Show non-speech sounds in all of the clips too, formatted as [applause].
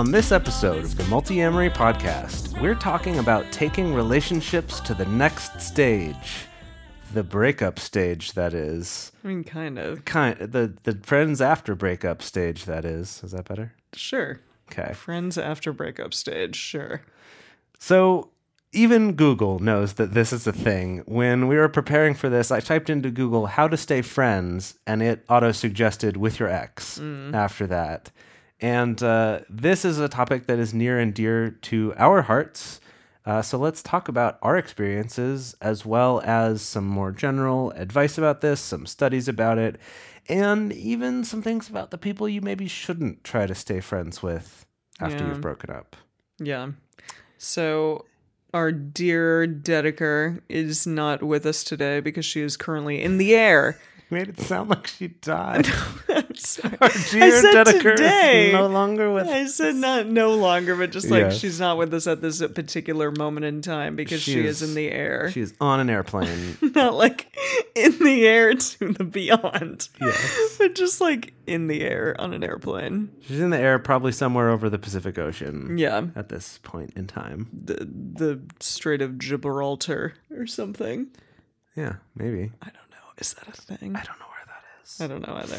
On this episode of the Multiamory Podcast, we're talking about taking relationships to the next stage. The breakup stage, that is. I mean, kind of. Kind the the friends after breakup stage, that is. Is that better? Sure. Okay. Friends after breakup stage, sure. So even Google knows that this is a thing. When we were preparing for this, I typed into Google how to stay friends, and it auto suggested with your ex mm. after that. And uh, this is a topic that is near and dear to our hearts. Uh, so let's talk about our experiences as well as some more general advice about this, some studies about it, and even some things about the people you maybe shouldn't try to stay friends with after Yeah. you've broken up. Yeah. So, our dear Dedeker is not with us today because she is currently in the air. Made it sound like she died. I'm [laughs] sorry. Our dear said today. is no longer with I said not no longer, but just like Yes. she's not with us at this particular moment in time because she, is, in the air. She's on an airplane. [laughs] not like in the air to the beyond. yes. But just like in the air on an airplane. She's in the air, probably somewhere over the Pacific Ocean Yeah. at this point in time. The the Strait of Gibraltar or something. Yeah, maybe. I don't know. Is that a thing? I don't know where that is. I don't know either.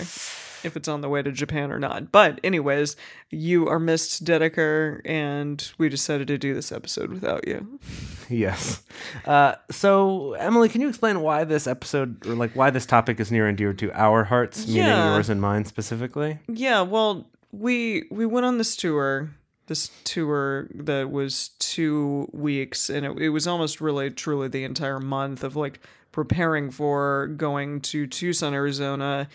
If it's on the way to Japan or not. But anyways, you are missed Dedeker and we decided to do this episode without you. [laughs] Yes. Uh, so, Emily, can you explain why this episode, or like why this topic is near and dear to our hearts, meaning Yeah. yours and mine specifically? Yeah, well, we we went on this tour, this tour that was two weeks, and it, it was almost really truly the entire month of like preparing for going to Tucson, Arizona,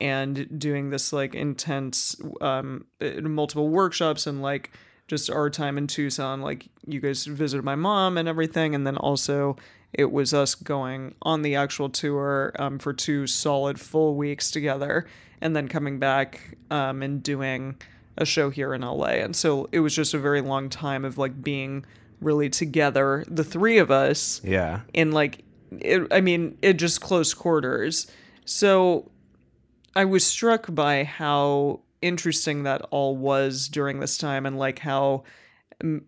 and doing this like intense, um, uh, multiple workshops and like just our time in Tucson. Like you guys visited my mom and everything, and then also it was us going on the actual tour um, for two solid full weeks together and then coming back um, and doing a show here in LA. And so it was just a very long time of like being really together, the three of us, Yeah. in like, it, I mean, it just close quarters. So I was struck by how interesting that all was during this time and like how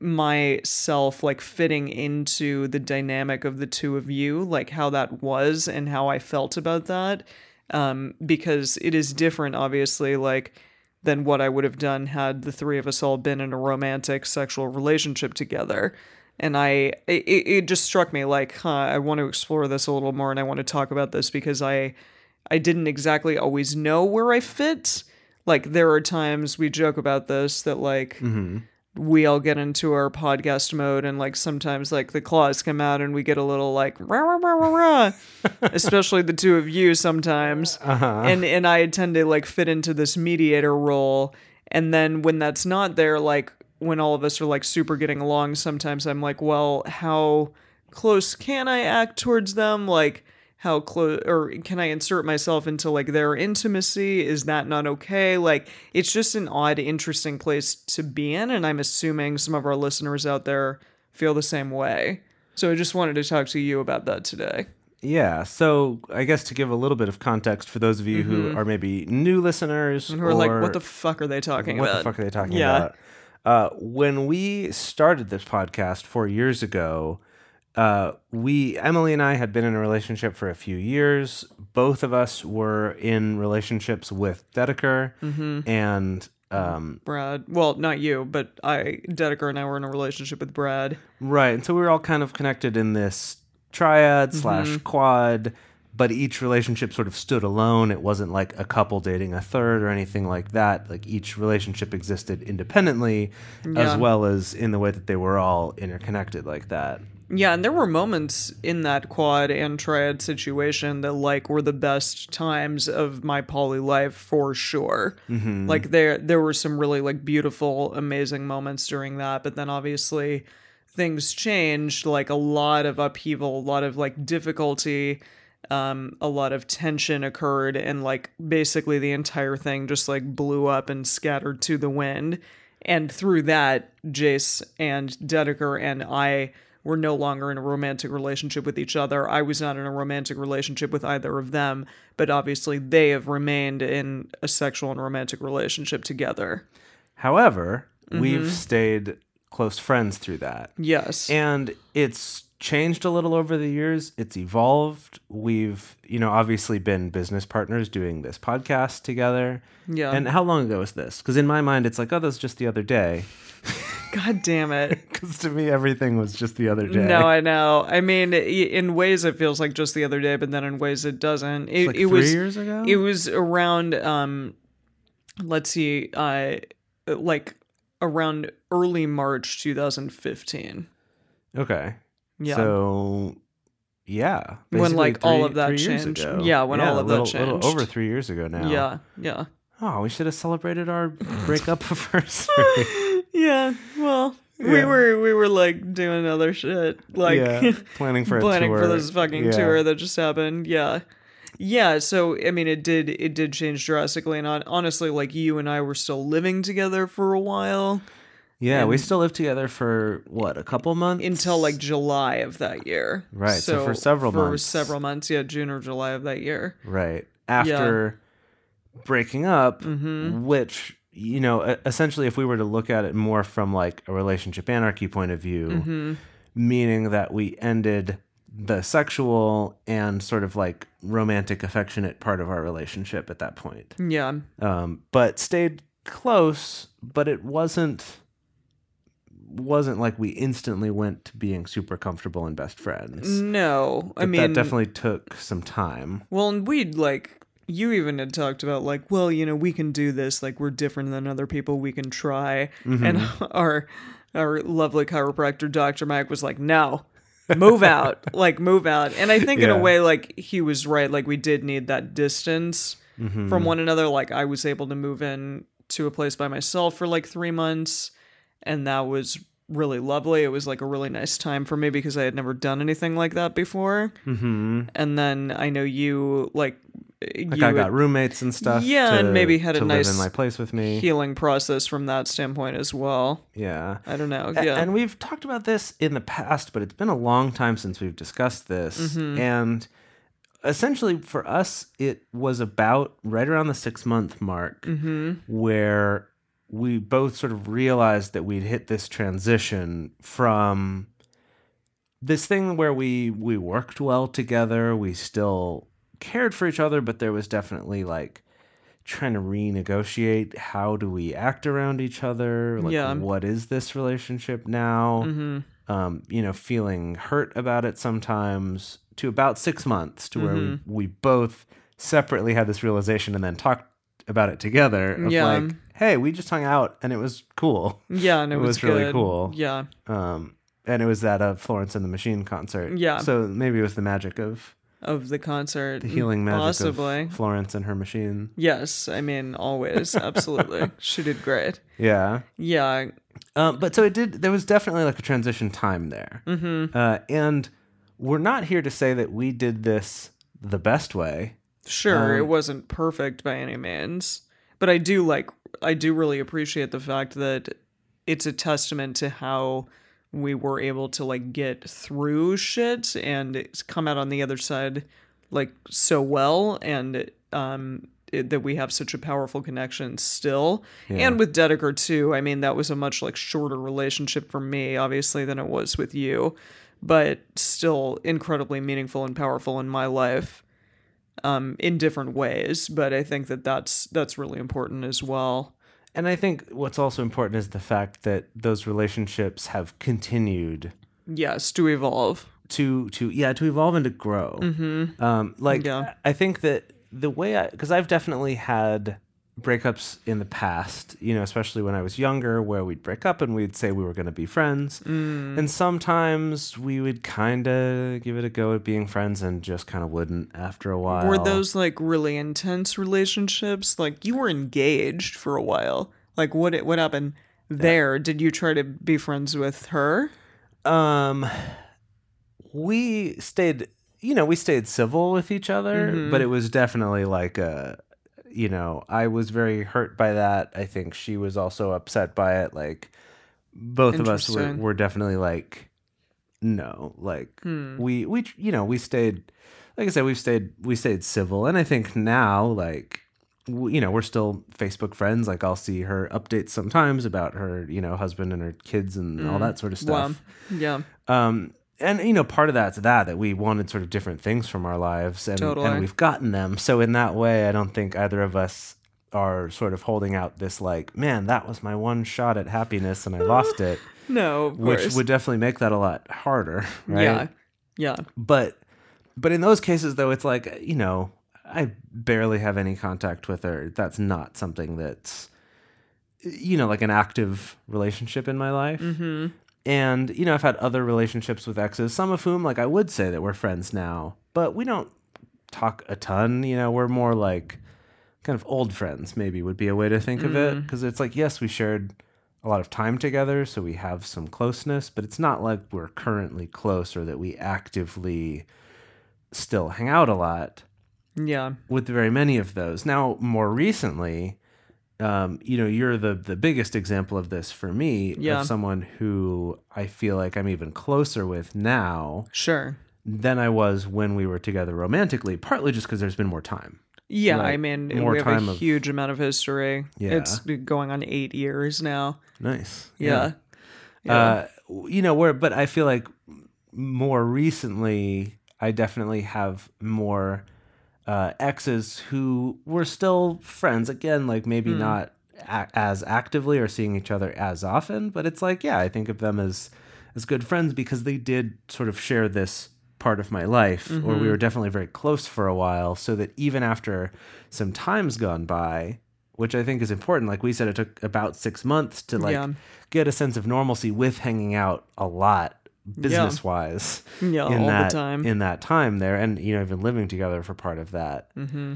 myself like fitting into the dynamic of the two of you like how that was and how i felt about that um because it is different obviously like than what i would have done had the three of us all been in a romantic sexual relationship together and i it, it just struck me like huh i want to explore this a little more and i want to talk about this because i i didn't exactly always know where i fit. Like there are times we joke about this that like mm-hmm. we all get into our podcast mode and like sometimes like the claws come out and we get a little like rah, rah, rah, rah, rah. [laughs] especially the two of you sometimes. Uh-huh. And and i tend to like fit into this mediator role. And then when that's not there like when all of us are like super getting along sometimes i'm like well how close can i act towards them like how close or can I insert myself into like their intimacy? Is that not okay? Like it's just an odd, interesting place to be in, and I'm assuming some of our listeners out there feel the same way. So I just wanted to talk to you about that today. Yeah. So, I guess to give a little bit of context for those of you who are maybe new listeners Mm-hmm. Who are like, what the fuck are they talking what about? What the fuck are they talking Yeah. about? Uh, when we started this podcast four years ago, uh, we Emily and I had been in a relationship for a few years. Both of us were in relationships with Dedeker, Mm-hmm. and um, Brad. Well, not you, but I, Dedeker and I were in a relationship with Brad. right. And so we were all kind of connected in this triad slash quad but each relationship sort of stood alone. It wasn't like a couple dating a third or anything like that. Like each relationship existed independently Yeah. as well as in the way that they were all interconnected like that. Yeah, and there were moments in that quad and triad situation that like were the best times of my poly life for sure. Mm-hmm. Like there there were some really like beautiful, amazing moments during that, but then obviously things changed, like a lot of upheaval, a lot of like difficulty, um, a lot of tension occurred, and like basically the entire thing just like blew up and scattered to the wind. And through that, Jase and Dedeker and I were no longer in a romantic relationship with each other. I was not in a romantic relationship with either of them, but obviously they have remained in a sexual and romantic relationship together. However, Mm-hmm. we've stayed close friends through that. Yes. And it's changed a little over the years. It's evolved. We've, you know, obviously been business partners doing this podcast together. Yeah. And how long ago was this? Because in my mind, it's like, oh, that was just the other day. [laughs] God damn it. [laughs] Because to me, everything was just the other day. No, I know. I mean, in ways it feels like just the other day, but then in ways it doesn't. It, like it three was years ago? It was around. Um, let's see. Uh, like around early March 2015. okay. Yeah. So, yeah. When, like, all of that changed. ago. Yeah, when all a of that little, little changed. over three years ago now. yeah. Yeah. Oh, we should have celebrated our [laughs] breakup anniversary. [laughs] Yeah. Well, we were we were like doing other shit, like yeah. Planning for a [laughs] planning tour. for this fucking Yeah. tour that just happened. Yeah. Yeah, so I mean it did it did change drastically and hon- honestly like you and I were still living together for a while Yeah, we still lived together for what a couple months until like July of that year. Right, so for several for months. several months, yeah, June or July of that year. right after breaking up, Mm-hmm. which you know essentially, if we were to look at it more from like a relationship anarchy point of view, Mm-hmm. meaning that we ended the sexual and sort of like romantic affectionate part of our relationship at that point Yeah. um, but stayed close but it wasn't wasn't like we instantly went to being super comfortable and best friends No. I But mean that definitely took some time Well, and we'd like you even had talked about like, well, you know, we can do this. Like we're different than other people. We can try. Mm-hmm. And [laughs] our our lovely chiropractor, Doctor Mike, was like, no. move out [laughs] like move out and i think in a way like he was right like we did need that distance from mm-hmm. one another like i was able to move in to a place by myself for like three months and that was really lovely it was like a really nice time for me because i had never done anything like that before mm-hmm. and then I know you like you like i got roommates and stuff Yeah, to, and maybe had a nice in my place with me healing process from that standpoint as well. yeah I don't know. A- Yeah, And we've talked about this in the past, but it's been a long time since we've discussed this. Mm-hmm. And essentially, for us, it was about right around the six month mark Mm-hmm. where we both sort of realized that we'd hit this transition from this thing where we we worked well together we still cared for each other but there was definitely like trying to renegotiate how do we act around each other like Yeah. what is this relationship now Mm-hmm. um, you know feeling hurt about it sometimes to about six months to where we, Mm-hmm. we both separately had this realization and then talked about it together of Yeah. like hey we just hung out and it was cool yeah, and [laughs] it, it was, was really cool. Yeah, um, and it was at a Florence and the Machine concert. Yeah. So maybe it was the magic of of the concert, the healing magic possibly. of Florence and her machine. Yes, I mean always, [laughs] absolutely. she did great. Yeah. Yeah, Um, but so it did. There was definitely like a transition time there. Mm-hmm. Uh, and we're not here to say that we did this the best way. sure, Um, it wasn't perfect by any means, but I do like, I do really appreciate the fact that it's a testament to how we were able to like get through shit and come out on the other side like so well and um it, that we have such a powerful connection still. And with Dedeker too I mean that was a much like shorter relationship for me obviously than it was with you but still incredibly meaningful and powerful in my life um in different ways but I think that that's that's really important as well And I think what's also important is the fact that those relationships have continued yes to evolve to to yeah to evolve and to grow. Mm-hmm. Um, like Yeah. I think that the way I because I've definitely had breakups in the past, you know, especially when I was younger, where we'd break up and we'd say we were going to be friends, Mm. and sometimes we would kind of give it a go at being friends and just kind of wouldn't after a while. Were those like really intense relationships? Like you were engaged for a while. Like what what happened there? Did you try to be friends with her? Um, we stayed, you know, we stayed civil with each other, Mm-hmm. but it was definitely like a, you know, I was very hurt by that. I think she was also upset by it. Like, both of us were, were definitely like, no, like Hmm. we we you know we stayed, like I said, we've stayed we stayed civil, and I think now like. You know, we're still Facebook friends. Like, I'll see her updates sometimes about her, you know, husband and her kids and all that sort of stuff. Wow. Yeah. Um, and you know, part of that's that that we wanted sort of different things from our lives, and, Totally. and we've gotten them. So in that way, I don't think either of us are sort of holding out this like, man, that was my one shot at happiness, and I lost it, [laughs] No, which course. would definitely make that a lot harder, right? Yeah. Yeah. But but in those cases, though, it's like you know, I barely have any contact with her. That's not something that's you know like an active relationship in my life. Mm-hmm. And, you know, I've had other relationships with exes, some of whom, like, I would say that we're friends now, but we don't talk a ton. You know, we're more like kind of old friends, maybe would be a way to think of it. Mm-hmm. Because it's like, yes, we shared a lot of time together, so we have some closeness, but it's not like we're currently close or that we actively still hang out a lot Yeah. with very many of those. Now, more recently, um, you know, you're the the biggest example of this for me Yeah. of someone who I feel like I'm even closer with now Sure. than I was when we were together romantically. Partly just because there's been more time. Yeah, I mean, more we have a of- huge amount of history. Yeah. It's going on eight years now. Nice. Yeah. Uh, you know where, but I feel like more recently, I definitely have more uh, exes who were still friends. Again, like maybe not a- as actively or seeing each other as often, but it's like, yeah, I think of them as as good friends because they did sort of share this part of my life, or we were definitely very close for a while. So that even after some time's gone by, which I think is important, like we said, it took about six months to like Yeah. get a sense of normalcy with hanging out a lot business wise Yeah, in all that the time. in that time there and you know even living together for part of that mm-hmm.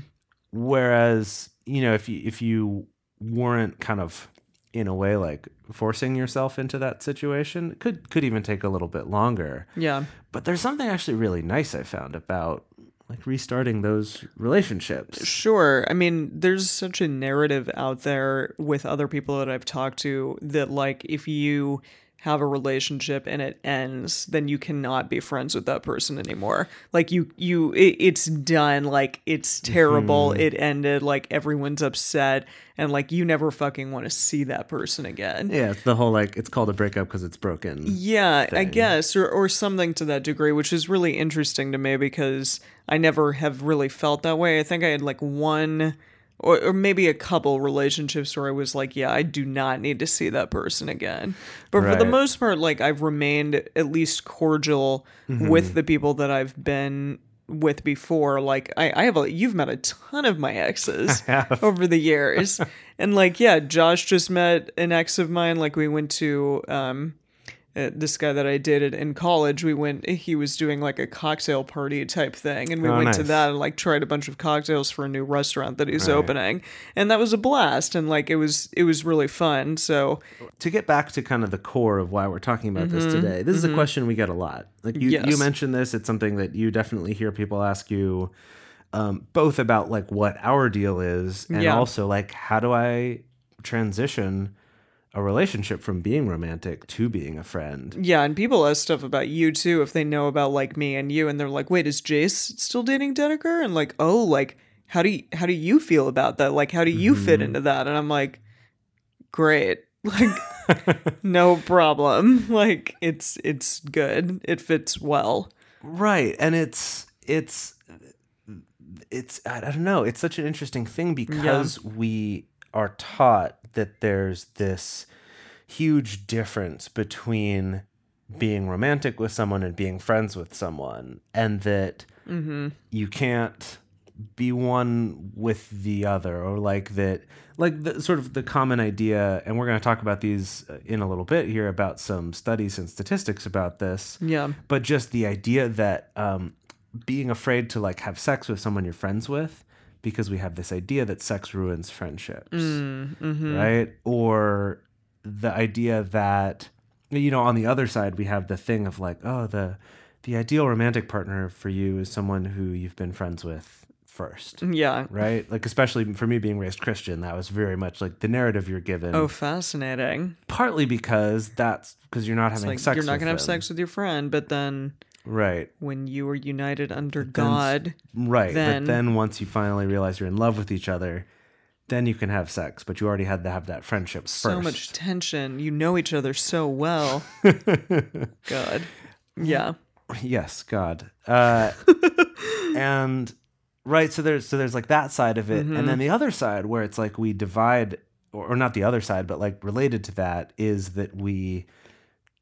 whereas you know if you if you weren't kind of in a way like forcing yourself into that situation could could even take a little bit longer yeah. but there's something actually really nice i found about like restarting those relationships Sure. I mean, there's such a narrative out there with other people that I've talked to that, like, if you have a relationship and it ends, then you cannot be friends with that person anymore. Like, you, you, it, it's done. Like, it's mm-hmm. terrible. It ended. Like, everyone's upset. And, like, you never fucking want to see that person again. yeah it's the whole like it's called a breakup because it's broken Yeah, I guess, or or something to that degree, which is really interesting to me because I never have really felt that way. I think I had like one or, or maybe a couple relationships where I was like, yeah, I do not need to see that person again. But for the most part, like I've remained at least cordial Mm-hmm. with the people that I've been with before. Like I, I have a you've met a ton of my exes [laughs] over the years. [laughs] and like, yeah, Josh just met an ex of mine. Like we went to um uh, this guy that I dated in college, we went. He was doing like a cocktail party type thing, and we Oh, went to that and like tried a bunch of cocktails for a new restaurant that he's opening, and that was a blast. And like it was, it was really fun. So to get back to kind of the core of why we're talking about this today, this is a question we get a lot. Like you, you Mm-hmm. Mentioned this, it's something that you definitely hear people ask you, um, both about like what our deal is, and Yeah. also like how do I transition a relationship from being romantic to being a friend. yeah, and people ask stuff about you too if they know about like me and you, and they're like, "Wait, is Jase still dating Dedeker?" And like, "Oh, like how do you how do you feel about that? Like, how do you fit mm-hmm. into that?" And I'm like, "Great." [laughs] Like [laughs] no problem. [laughs] Like it's it's good. It fits well. Right, and it's it's it's I don't know. It's such an interesting thing because we are taught that there's this huge difference between being romantic with someone and being friends with someone, and that you can't be one with the other, or like that, like the sort of the common idea. And we're going to talk about these uh, in a little bit here about some studies and statistics about this. Yeah. But just the idea that um, being afraid to like have sex with someone you're friends with because we have this idea that sex ruins friendships, mm, mm-hmm. right? Or the idea that you know on the other side we have the thing of like oh the the ideal romantic partner for you is someone who you've been friends with first Yeah. right like especially for me being raised christian that was very much like the narrative you're given Oh, fascinating. partly because that's because you're not It's having like sex you're not gonna have sex with your friend, but then right when you are united under then- God, right then- but then once you finally realize you're in love with each other then you can have sex but you already had to have that friendship first so much tension. You know each other so well. [laughs] God. Yeah. yes god uh [laughs] and right so there's so there's like that side of it and then the other side where it's like we divide or, or not the other side but like related to that is that we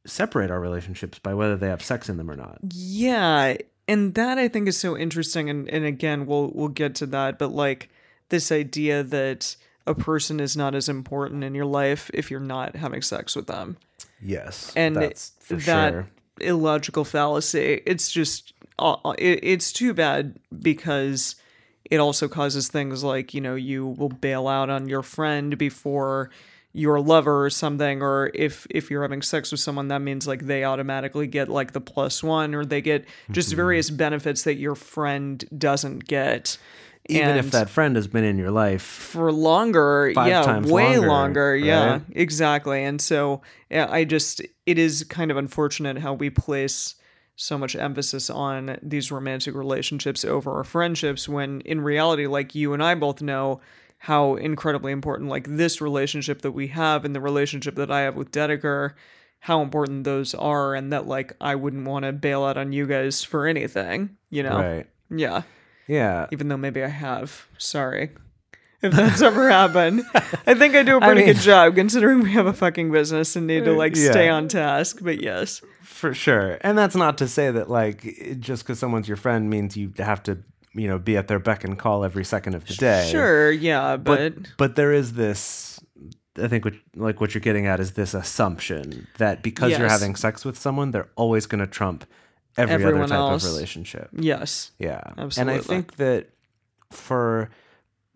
separate our relationships by whether they have sex in them or not Yeah, and that I think is so interesting and and again we'll we'll get to that, but like this idea that a person is not as important in your life if you're not having sex with them. yes And that's for that sure illogical fallacy, it's just uh, it's too bad because it also causes things like, you know, you will bail out on your friend before your lover or something or if if you're having sex with someone that means like they automatically get like the plus one or they get just Mm-hmm. various benefits that your friend doesn't get. Even if that friend has been in your life for longer yeah way longer, longer, yeah exactly. And so yeah, i just it is kind of unfortunate how we place so much emphasis on these romantic relationships over our friendships when in reality like you and i both know how incredibly important like this relationship that we have and the relationship that i have with dedeker how important those are and that like i wouldn't want to bail out on you guys for anything you know right yeah yeah even though maybe I have. Sorry. If that's ever [laughs] happened. I think I do a pretty mean- good job considering we have a fucking business and need to like stay on task, but yes. For sure. And that's not to say that like just because someone's your friend means you have to, you know, be at their beck and call every second of the day. Sure, yeah, but, But but there is this I think what like what you're getting at is this assumption that because you're having sex with someone, they're always going to trump every Everyone other type else. of relationship. yes. Yeah. Absolutely. And I think that for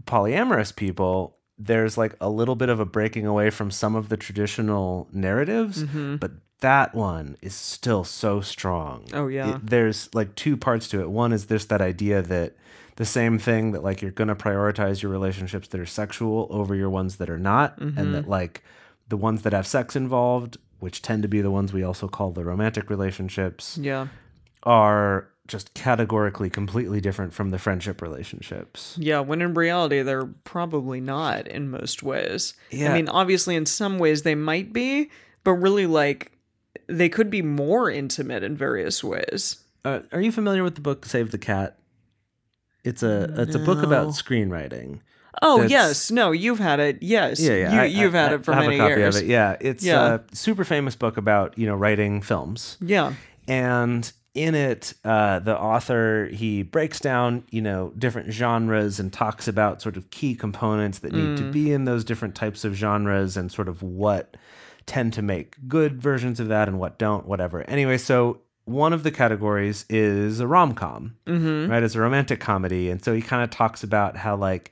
polyamorous people, there's like a little bit of a breaking away from some of the traditional narratives, Mm-hmm. but that one is still so strong. Oh, yeah. It- there's like two parts to it. One is there's that idea that the same thing that like you're going to prioritize your relationships that are sexual over your ones that are not Mm-hmm. and that like the ones that have sex involved, which tend to be the ones we also call the romantic relationships, Yeah. are just categorically completely different from the friendship relationships. Yeah, when in reality they're probably not in most ways. Yeah. I mean, obviously in some ways they might be, but really like they could be more intimate in various ways. Uh, are you familiar with the book Save the Cat? It's a it's a book about screenwriting. Oh, That's- yes. No, you've had it. Yes. Yeah, yeah. You, I- you've I- had I- it for I have many a copy years. Of it. Yeah, it's Yeah. a super famous book about you know writing films. Yeah. and in it uh, the author he breaks down you know different genres and talks about sort of key components that need Mm. to be in those different types of genres and sort of what tend to make good versions of that and what don't whatever anyway so one of the categories is a rom-com Mm-hmm. right it's a romantic comedy and so he kind of talks about how like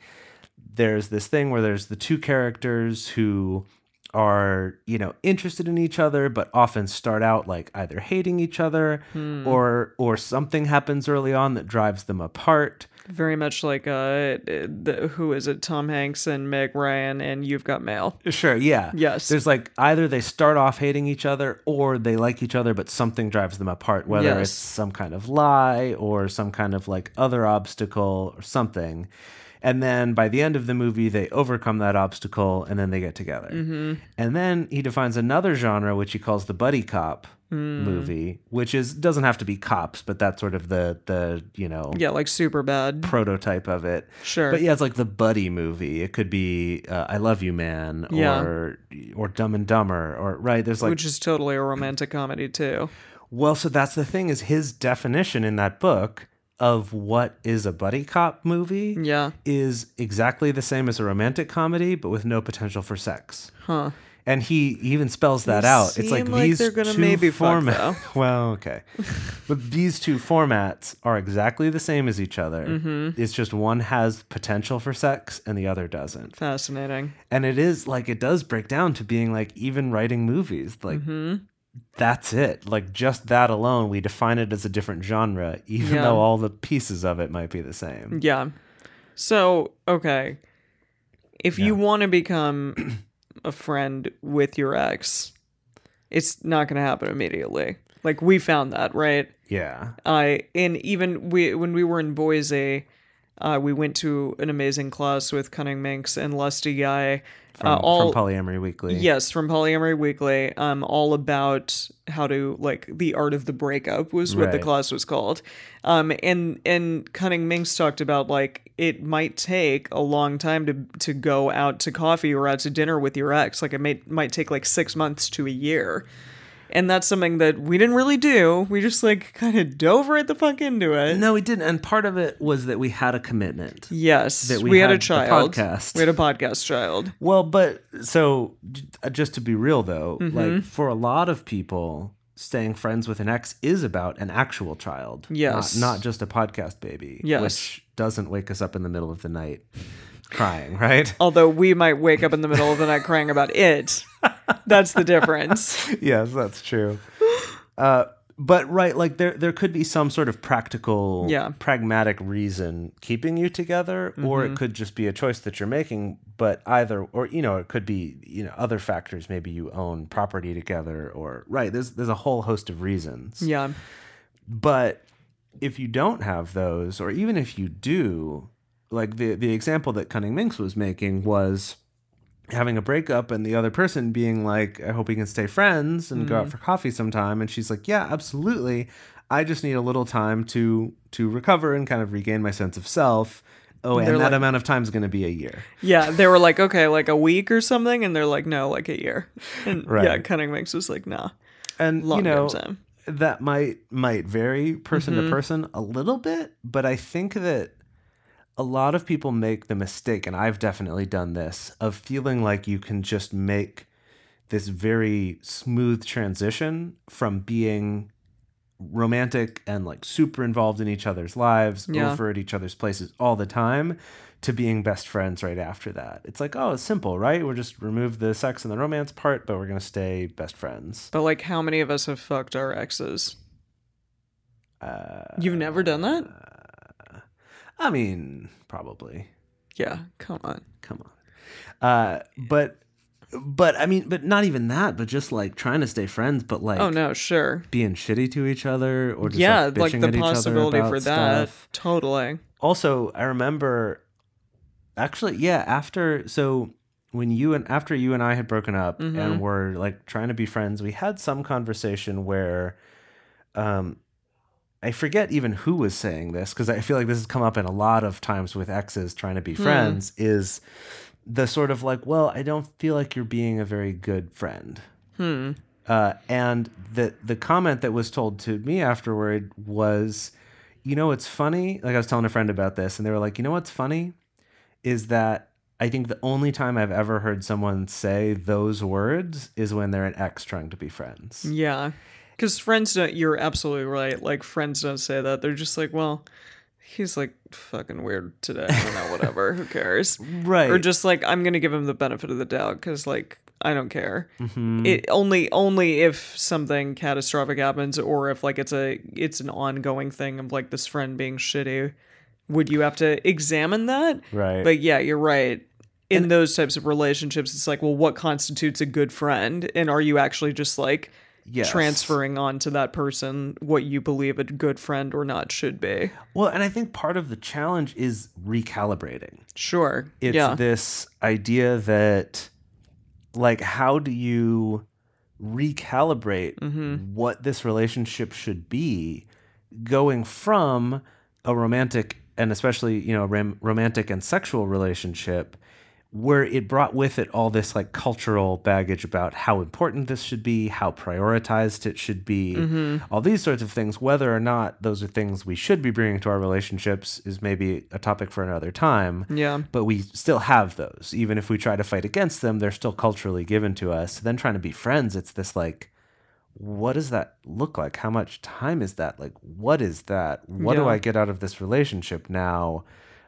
there's this thing where there's the two characters who are you know interested in each other but often start out like either hating each other Hmm. or or something happens early on that drives them apart Very much like uh, the, who is it? Tom Hanks and Meg Ryan, and You've Got Mail. sure yeah Yes. there's like either they start off hating each other or they like each other but something drives them apart whether Yes. it's some kind of lie or some kind of like other obstacle or something And then by the end of the movie, they overcome that obstacle and then they get together. Mm-hmm. And then he defines another genre, which he calls the buddy cop Mm. movie, which is doesn't have to be cops, but that's sort of the the you know Yeah, like Superbad. prototype of it. Sure. But yeah, it's like the buddy movie. It could be uh, I Love You Man Yeah. or or Dumb and Dumber or right. There's like which is totally a romantic comedy too. well, so that's the thing is his definition in that book of what is a buddy cop movie Yeah. is exactly the same as a romantic comedy, but with no potential for sex. Huh. And he even spells that They out. It's like like these they're gonna two maybe formats. [laughs] well, okay, [laughs] but these two formats are exactly the same as each other. Mm-hmm. It's just one has potential for sex and the other doesn't. Fascinating. And it is like it does break down to being like even writing movies, like Mm-hmm. That's it. Like just that alone, we define it as a different genre, even Yeah. though all the pieces of it might be the same. Yeah. So, okay. If you want to become [clears throat] a friend with your ex, it's not going to happen immediately. Like we found that, right? Yeah. I and even we when we were in Boise, uh, we went to an amazing class with Cunning Minx and Lusty Guy. From, uh, all from Polyamory Weekly. Yes, from Polyamory Weekly. Um, all about how to like the art of the breakup was what the class was called. Um, and and Cunning Minx talked about like it might take a long time to to go out to coffee or out to dinner with your ex. Like it may might take like six months to a year. And that's something that we didn't really do. We just like kind of dove right the fuck into it. No, we didn't. And part of it was that we had a commitment. Yes, That we, we had, a had the child. podcast. We had a podcast child. Well, but so uh, just to be real though, Mm-hmm. like for a lot of people, staying friends with an ex is about an actual child. Yes. Not, not just a podcast baby. Yes. Which doesn't wake us up in the middle of the night crying, [laughs] right? Although we might wake up in the middle of the night crying about it. That's the difference. [laughs] yes, that's true. Uh, but right, like there there could be some sort of practical, Yeah. Mm-hmm. pragmatic reason keeping you together, or it could just be a choice that you're making. But either, or you know, it could be you know other factors. Maybe you own property together, or right. There's there's a whole host of reasons. Yeah. But if you don't have those, or even if you do, like the the example that Cunning Minx was making was having a breakup and the other person being like, I hope we can stay friends and go out for coffee sometime. And she's like, Yeah, absolutely. I just need a little time to to recover and kind of regain my sense of self. Oh, and They're that like- amount of time is going to be a year. Yeah. They were like, okay, like a week or something. And they're like, no, like a year. And yeah, Right. Cunning Minx was like, nah. And Long you know, time. that might might vary person Mm-hmm. to person a little bit, but I think that a lot of people make the mistake, and I've definitely done this, of feeling like you can just make this very smooth transition from being romantic and like super involved in each other's lives, Yeah. over at each other's places all the time, to being best friends right after that. It's like, oh, it's simple, right? We'll just remove the sex and the romance part, but we're gonna stay best friends. But like, how many of us have fucked our exes? Uh, You've never done that? I mean, probably. Yeah. Come on. Come on. Uh, but, but I mean, but not even that. But just like trying to stay friends, but like Oh, no, sure. being shitty to each other, or just yeah. like, Like, the at each other possibility for that. stuff. Totally. Also, I remember, actually, yeah. After so when you and after you and I had broken up Mm-hmm. and were like trying to be friends, we had some conversation where, um, I forget even who was saying this because I feel like this has come up in a lot of times with exes trying to be Hmm. friends is the sort of like, well, I don't feel like you're being a very good friend. Hmm. Uh, and the the comment that was told to me afterward was, you know, what's funny. Like I was telling a friend about this, and they were like, you know, what's funny, is that I think the only time I've ever heard someone say those words is when they're an ex trying to be friends. Yeah. Because friends don't, you're absolutely right. Like, friends don't say that. They're just like, well, he's like fucking weird today. You know, [laughs] whatever. Who cares? Right. Or just like, I'm going to give him the benefit of the doubt because, like, I don't care. Mm-hmm. It only only if something catastrophic happens or if like it's a it's an ongoing thing of like this friend being shitty would you have to examine that Right. but yeah you're right in those types of relationships it's like well what constitutes a good friend and are you actually just like Yes. transferring on to that person what you believe a good friend or not should be. Well, and I think part of the challenge is recalibrating. Sure. It's yeah. this idea that, like, how do you recalibrate Mm-hmm. what this relationship should be going from a romantic and especially, you know, rom- romantic and sexual relationship where it brought with it all this like cultural baggage about how important this should be, how prioritized it should be, Mm-hmm. all these sorts of things. Whether or not those are things we should be bringing to our relationships is maybe a topic for another time. Yeah. But we still have those. Even if we try to fight against them, they're still culturally given to us. Then trying to be friends, it's this like, what does that look like? How much time is that? Like, what is that? What do I get out of this relationship now?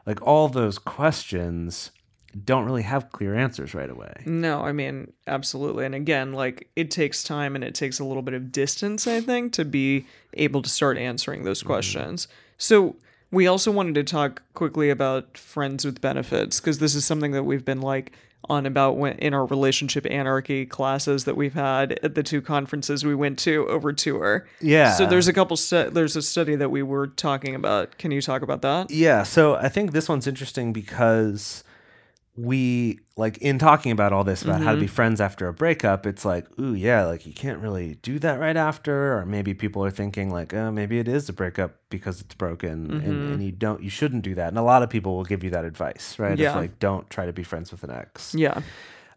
Like, all those questions don't really have clear answers right away. No, I mean, absolutely. And again, like it takes time and it takes a little bit of distance, I think, to be able to start answering those mm-hmm. questions. So, we also wanted to talk quickly about friends with benefits because this is something that we've been like on about when, in our relationship anarchy classes that we've had at the two conferences we went to over tour. Yeah. So there's a couple stu- there's a study that we were talking about. Can you talk about that? Yeah, so I think this one's interesting because we like in talking about all this about how to be friends after a breakup, it's like, ooh, yeah, like you can't really do that right after, or maybe people are thinking like, oh, maybe it is a breakup because it's broken, and, and you don't, you shouldn't do that. And a lot of people will give you that advice, right? Yeah. Of like, don't try to be friends with an ex. Yeah.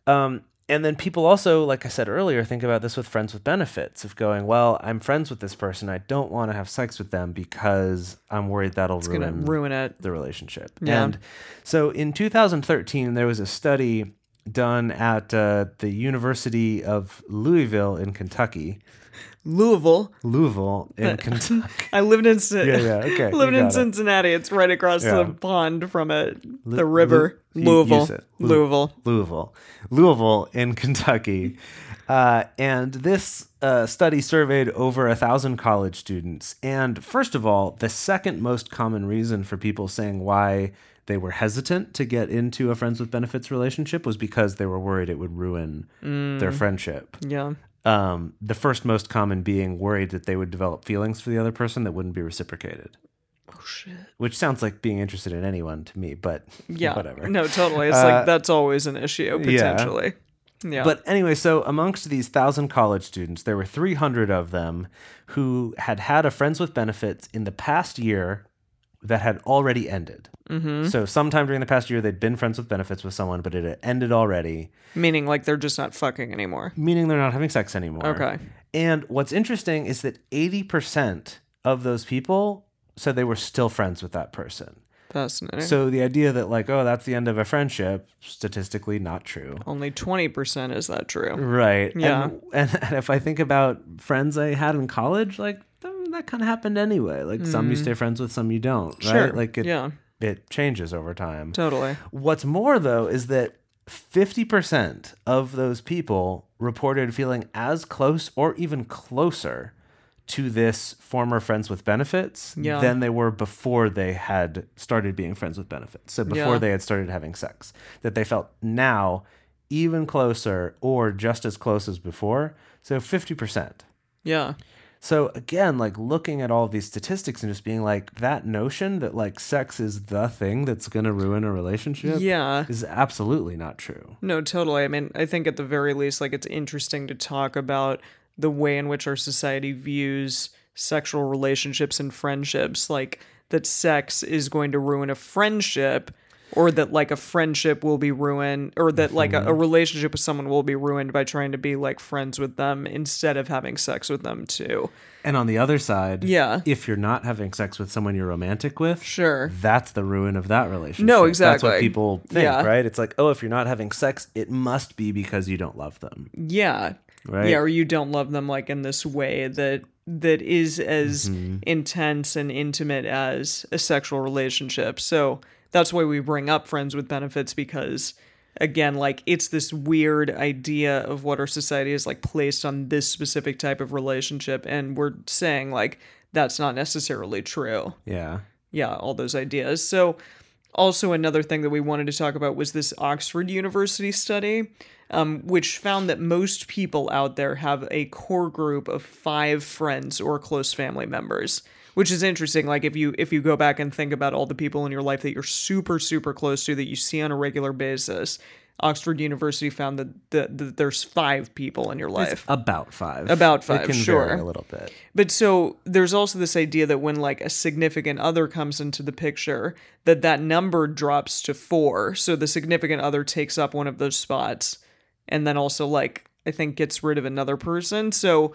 Um, and then people also, like I said earlier, think about this with friends with benefits of going, well, I'm friends with this person. I don't want to have sex with them because I'm worried that'll It's ruin ruin it. the relationship. Yeah. And so in 2013, there was a study done at uh, the University of Louisville in Kentucky. Louisville. Louisville in [laughs] Kentucky. [laughs] I lived in Cin- Yeah, yeah, okay, [laughs] lived in it. Cincinnati. It's right across Yeah. the pond from it, Lu- the river. Lu- Louisville. Lu- Louisville. Louisville. Louisville in Kentucky. Uh, and this uh, study surveyed over a thousand college students. And first of all, the second most common reason for people saying why they were hesitant to get into a friends with benefits relationship was because they were worried it would ruin their friendship. Yeah. Um, the first most common being worried that they would develop feelings for the other person that wouldn't be reciprocated. Oh shit. Which sounds like being interested in anyone to me, but [laughs] Yeah. whatever. No, totally. It's Uh, like that's always an issue yeah. potentially. Yeah. But anyway, so amongst these thousand college students, there were 300 of them who had had a Friends with Benefits in the past year that had already ended. Mm-hmm. So sometime during the past year, they'd been friends with benefits with someone, but it had ended already, meaning like they're just not fucking anymore. meaning they're not having sex anymore. Okay. And what's interesting is that 80% of those people said they were still friends with that person. Fascinating. So the idea that, like, oh, that's the end of a friendship, statistically not true. Only 20% is that true. Right. Yeah. And, [laughs] and, and if I think about friends I had in college, like that kind of happened anyway. Like some you stay mm. friends with, some you don't. Right. Sure. Like it, Yeah. it changes over time. Totally. What's more though is that 50% of those people reported feeling as close or even closer to this former friends with benefits Yeah. than they were before they had started being friends with benefits. So before Yeah. they had started having sex, that they felt now even closer or just as close as before. So 50%. Yeah. So again, like looking at all these statistics and just being like that notion that like sex is the thing that's going to ruin a relationship Yeah. is absolutely not true. No, totally. I mean, I think at the very least, like, it's interesting to talk about the way in which our society views sexual relationships and friendships. Like, that sex is going to ruin a friendship, or that, like, a friendship will be ruined, or that, like, a, a relationship with someone will be ruined by trying to be, like, friends with them instead of having sex with them, too. And on the other side, Yeah. if you're not having sex with someone you're romantic with, Sure. that's the ruin of that relationship. No, exactly. That's what people think, Yeah. right? It's like, oh, if you're not having sex, it must be because you don't love them. Yeah. Right. Yeah, or you don't love them like in this way that that is as Mm-hmm. intense and intimate as a sexual relationship. So that's why we bring up friends with benefits because again, like it's this weird idea of what our society is like placed on this specific type of relationship and we're saying like that's not necessarily true Yeah. yeah, all those ideas. So also another thing that we wanted to talk about was this Oxford University study, um, which found that most people out there have a core group of five friends or close family members. Which is interesting. Like if you if you go back and think about all the people in your life that you're super super close to that you see on a regular basis, Oxford University found that, that, that there's five people in your life. About five. About five, can sure. a little bit. But so there's also this idea that when like a significant other comes into the picture, that that number drops to four. So the significant other takes up one of those spots, and then also like I think gets rid of another person. So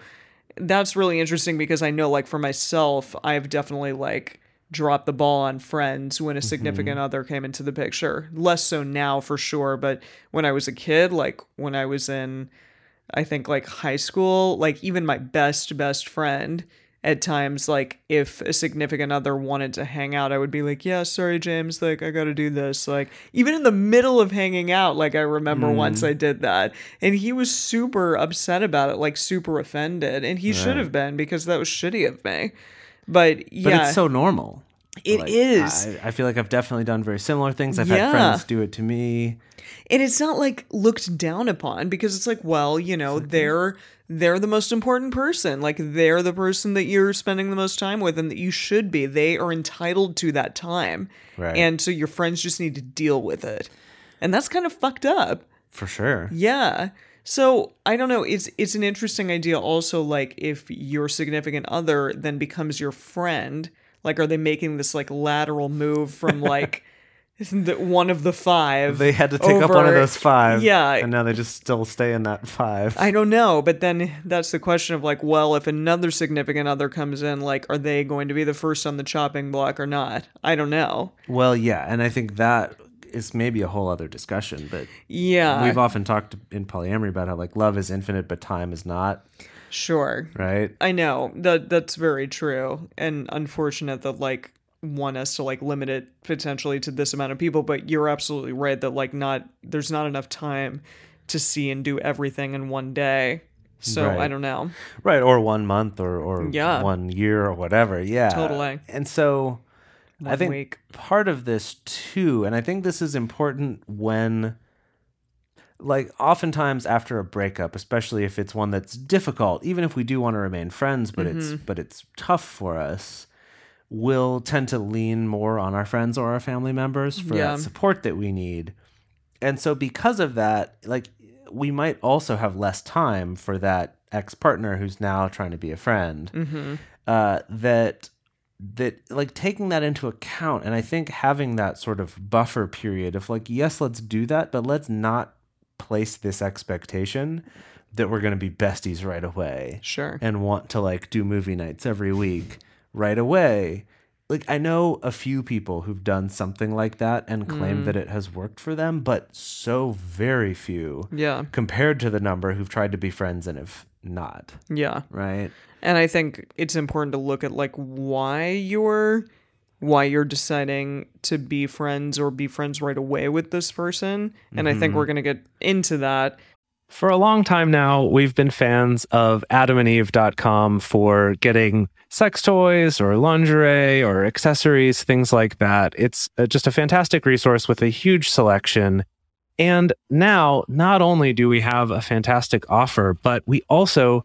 that's really interesting because I know like for myself, I've definitely like dropped the ball on friends when a mm-hmm. significant other came into the picture. Less so now for sure, but when I was a kid, like when I was in I think like high school, like even my best best friend at times like if a significant other wanted to hang out, I would be like, "Yeah, sorry James, like I got to do this." Like even in the middle of hanging out, like I remember hmm. once I did that, and he was super upset about it, like super offended, and he should have been because that was shitty of me. But yeah, But it's so normal. It Like, is. I, I feel like I've definitely done very similar things. I've Yeah. had friends do it to me. and it's not like looked down upon because it's like well you know they're they're the most important person like they're the person that you're spending the most time with and that you should be they are entitled to that time Right. and so your friends just need to deal with it and that's kind of fucked up For sure. yeah so i don't know it's it's an interesting idea also like if your significant other then becomes your friend like are they making this like lateral move from like [laughs] the, one of the five They had to take up one of those five. yeah And now they just still stay in that five. I don't know, but then that's the question of like, well, if another significant other comes in, like, are they going to be the first on the chopping block or not? I don't know. well, yeah. And I think that is maybe a whole other discussion. But Yeah, we've often talked in polyamory about how like love is infinite, but time is not. Sure. Right. I know that that's very true, and unfortunate that like want us to like limit it potentially to this amount of people. But you're absolutely right that like not there's not enough time to see and do everything in one day. So I don't know. Right. Or one month or, or Yeah. one year or whatever. Yeah. Totally. And so I One think week. part of this too, and I think this is important when like oftentimes after a breakup, especially if it's one that's difficult, even if we do want to remain friends, but it's Mm-hmm. but it's tough for us, we'll tend to lean more on our friends or our family members for Yeah. that support that we need. And so because of that, like we might also have less time for that ex-partner who's now trying to be a friend. Mm-hmm. Uh, that that like taking that into account and i think having that sort of buffer period of like yes let's do that but let's not place this expectation that we're going to be besties right away Sure. and want to like do movie nights every week right away like i know a few people who've done something like that and claim mm. that it has worked for them but so very few Yeah. compared to the number who've tried to be friends and have not Yeah. right And I think it's important to look at like why you're why you're deciding to be friends or be friends right away with this person. And I think we're going to get into that. For a long time now, we've been fans of adamandeve.com for getting sex toys or lingerie or accessories, things like that. It's uh, just a fantastic resource with a huge selection. And now, not only do we have a fantastic offer, but we also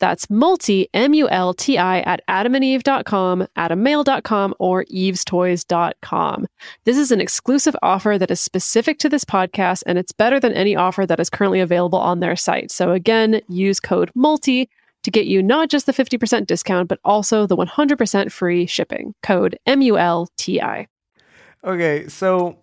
That's multi, M U L T I, at adamandeve.com, adammale.com, or evestoys.com. This is an exclusive offer that is specific to this podcast, and it's better than any offer that is currently available on their site. So again, use code MULTI to get you not just the 50% discount, but also the 100% free shipping. Code M U L T I. Okay, so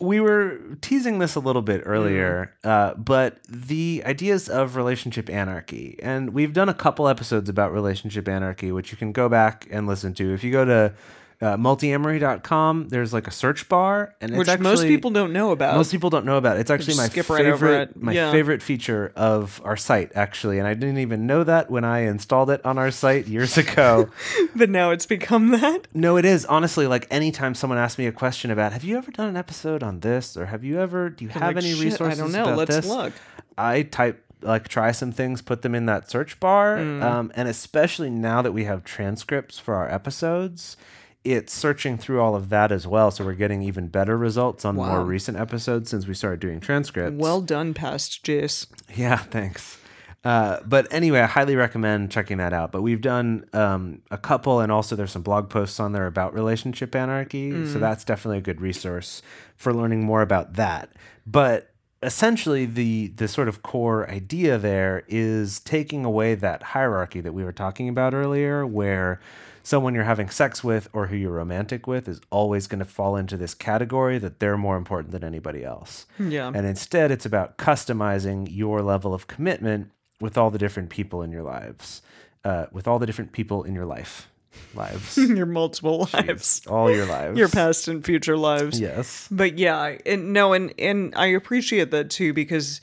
we were teasing this a little bit earlier, uh, but the ideas of relationship anarchy, and we've done a couple episodes about relationship anarchy, which you can go back and listen to. If you go to uh, multiamory.com, there's like a search bar, and it's which actually, most people don't know about. most people don't know about. it. It's actually my skip favorite, right it. my Yeah. favorite feature of our site, actually, and I didn't even know that when I installed it on our site years ago. [laughs] but now it's become that. No, it is honestly like anytime someone asks me a question about, have you ever done an episode on this, or have you ever, do you have Like, any resources? I don't know. Let's this? look. I type like try some things, put them in that search bar, Mm. um, and especially now that we have transcripts for our episodes. It's searching through all of that as well, so we're getting even better results on the more recent episodes since we started doing transcripts. Well done, past Jase. Yeah, thanks. Uh, but anyway, I highly recommend checking that out. But we've done um, a couple, and also there's some blog posts on there about relationship anarchy. So that's definitely a good resource for learning more about that. But essentially, the the sort of core idea there is taking away that hierarchy that we were talking about earlier, where someone you're having sex with or who you're romantic with is always going to fall into this category that they're more important than anybody else. Yeah. And instead, it's about customizing your level of commitment with all the different people in your lives, uh, with all the different people in your life, lives, [laughs] Your multiple lives. all your lives, Your past and future lives. Yes. But yeah, and no, and and I appreciate that too because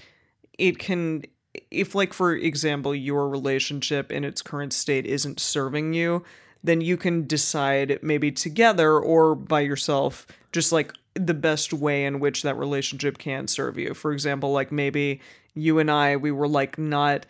it can, if like for example, your relationship in its current state isn't serving you, then you can decide maybe together or by yourself, just like the best way in which that relationship can serve you. For example, like maybe you and I, we were like not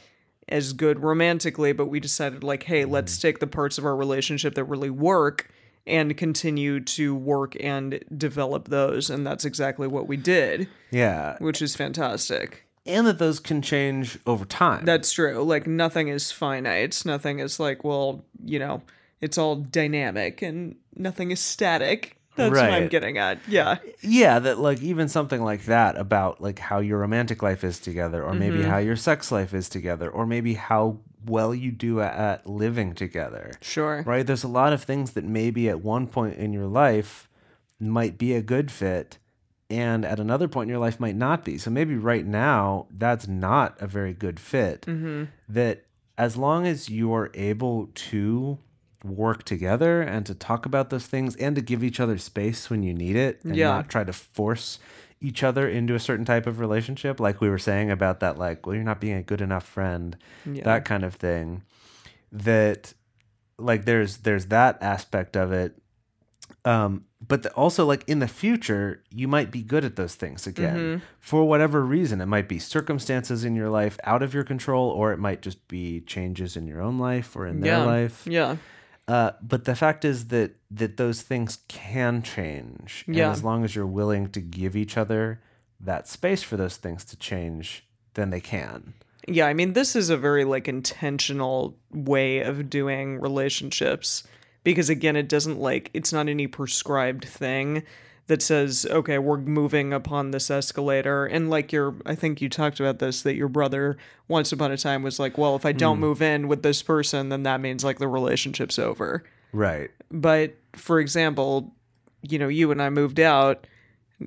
as good romantically, but we decided like, hey, mm-hmm. let's take the parts of our relationship that really work and continue to work and develop those. And that's exactly what we did, Yeah. which is fantastic. And that those can change over time. That's true. Like nothing is finite. Nothing is like, well, you know, it's all dynamic and nothing is static. That's what I'm getting at. Yeah. yeah, that like even something like that about like how your romantic life is together, or maybe Mm-hmm. how your sex life is together, or maybe how well you do at, at living together. Sure. right? There's a lot of things that maybe at one point in your life might be a good fit, and at another point in your life might not be. So maybe right now that's not a very good fit. That as long as you're able to work together and to talk about those things and to give each other space when you need it and Yeah. not try to force each other into a certain type of relationship like we were saying about that like well you're not being a good enough friend Yeah. that kind of thing that like there's there's that aspect of it um but the, also like in the future you might be good at those things again Mm-hmm. for whatever reason it might be circumstances in your life out of your control or it might just be changes in your own life or in their life Yeah. Uh, but the fact is that that those things can change. And as long as you're willing to give each other that space for those things to change then they can. Yeah, I mean, this is a very like intentional way of doing relationships because again, it doesn't like it's not any prescribed thing that says, okay, we're moving upon this escalator. And like your, I think you talked about this that your brother once upon a time was like, well, if I don't hmm. move in with this person, then that means like the relationship's over. right But for example, you know, you and I moved out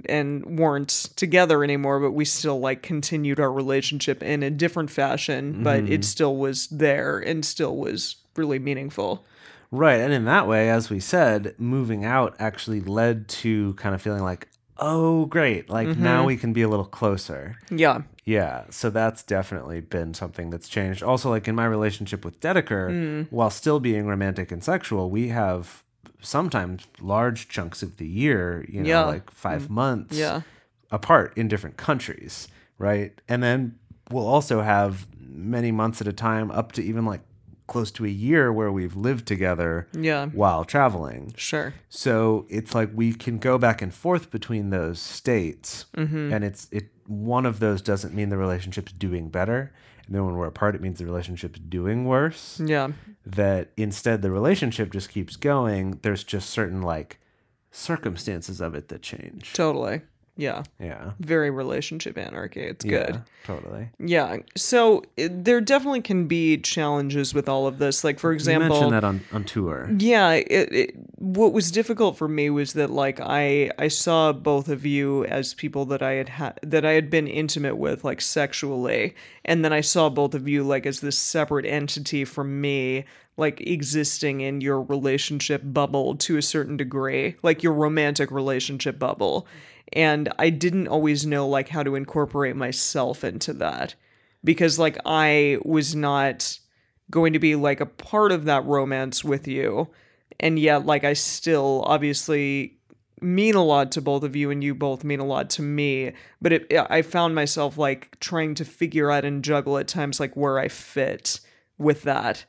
and weren't together anymore, but we still like continued our relationship in a different fashion, but it mm-hmm. still was there and still was really meaningful. Right. And in that way, as we said, moving out actually led to kind of feeling like, oh, great. Like now mm-hmm. we can be a little closer. Yeah. Yeah. So that's definitely been something that's changed. Also, like in my relationship with Dedeker, mm. while still being romantic and sexual, we have sometimes large chunks of the year, you know, Yeah. like 5 mm. months Yeah. apart in different countries. Right. And then we'll also have many months at a time, up to even like close to a year where we've lived together Yeah. while traveling. Sure. So it's like we can go back and forth between those states, Mm-hmm. and it's it one of those doesn't mean the relationship's doing better, and then when we're apart, it means the relationship's doing worse. Yeah. That instead the relationship just keeps going. There's just certain like circumstances of it that change. Totally. Yeah. Yeah, Very relationship anarchy. It's Yeah, good. totally. Yeah. So it, there definitely can be challenges with all of this. Like, for example, You mentioned that on on tour. Yeah, it, it, what was difficult for me was that like I I saw both of you as people that I had ha- that I had been intimate with like sexually, and then I saw both of you like as this separate entity from me, like existing in your relationship bubble to a certain degree, like your romantic relationship bubble. And I didn't always know like how to incorporate myself into that because like I was not going to be like a part of that romance with you. And yet like i still obviously mean a lot to both of you and you both mean a lot to me. But it, i found myself like trying to figure out and juggle at times like where i fit with that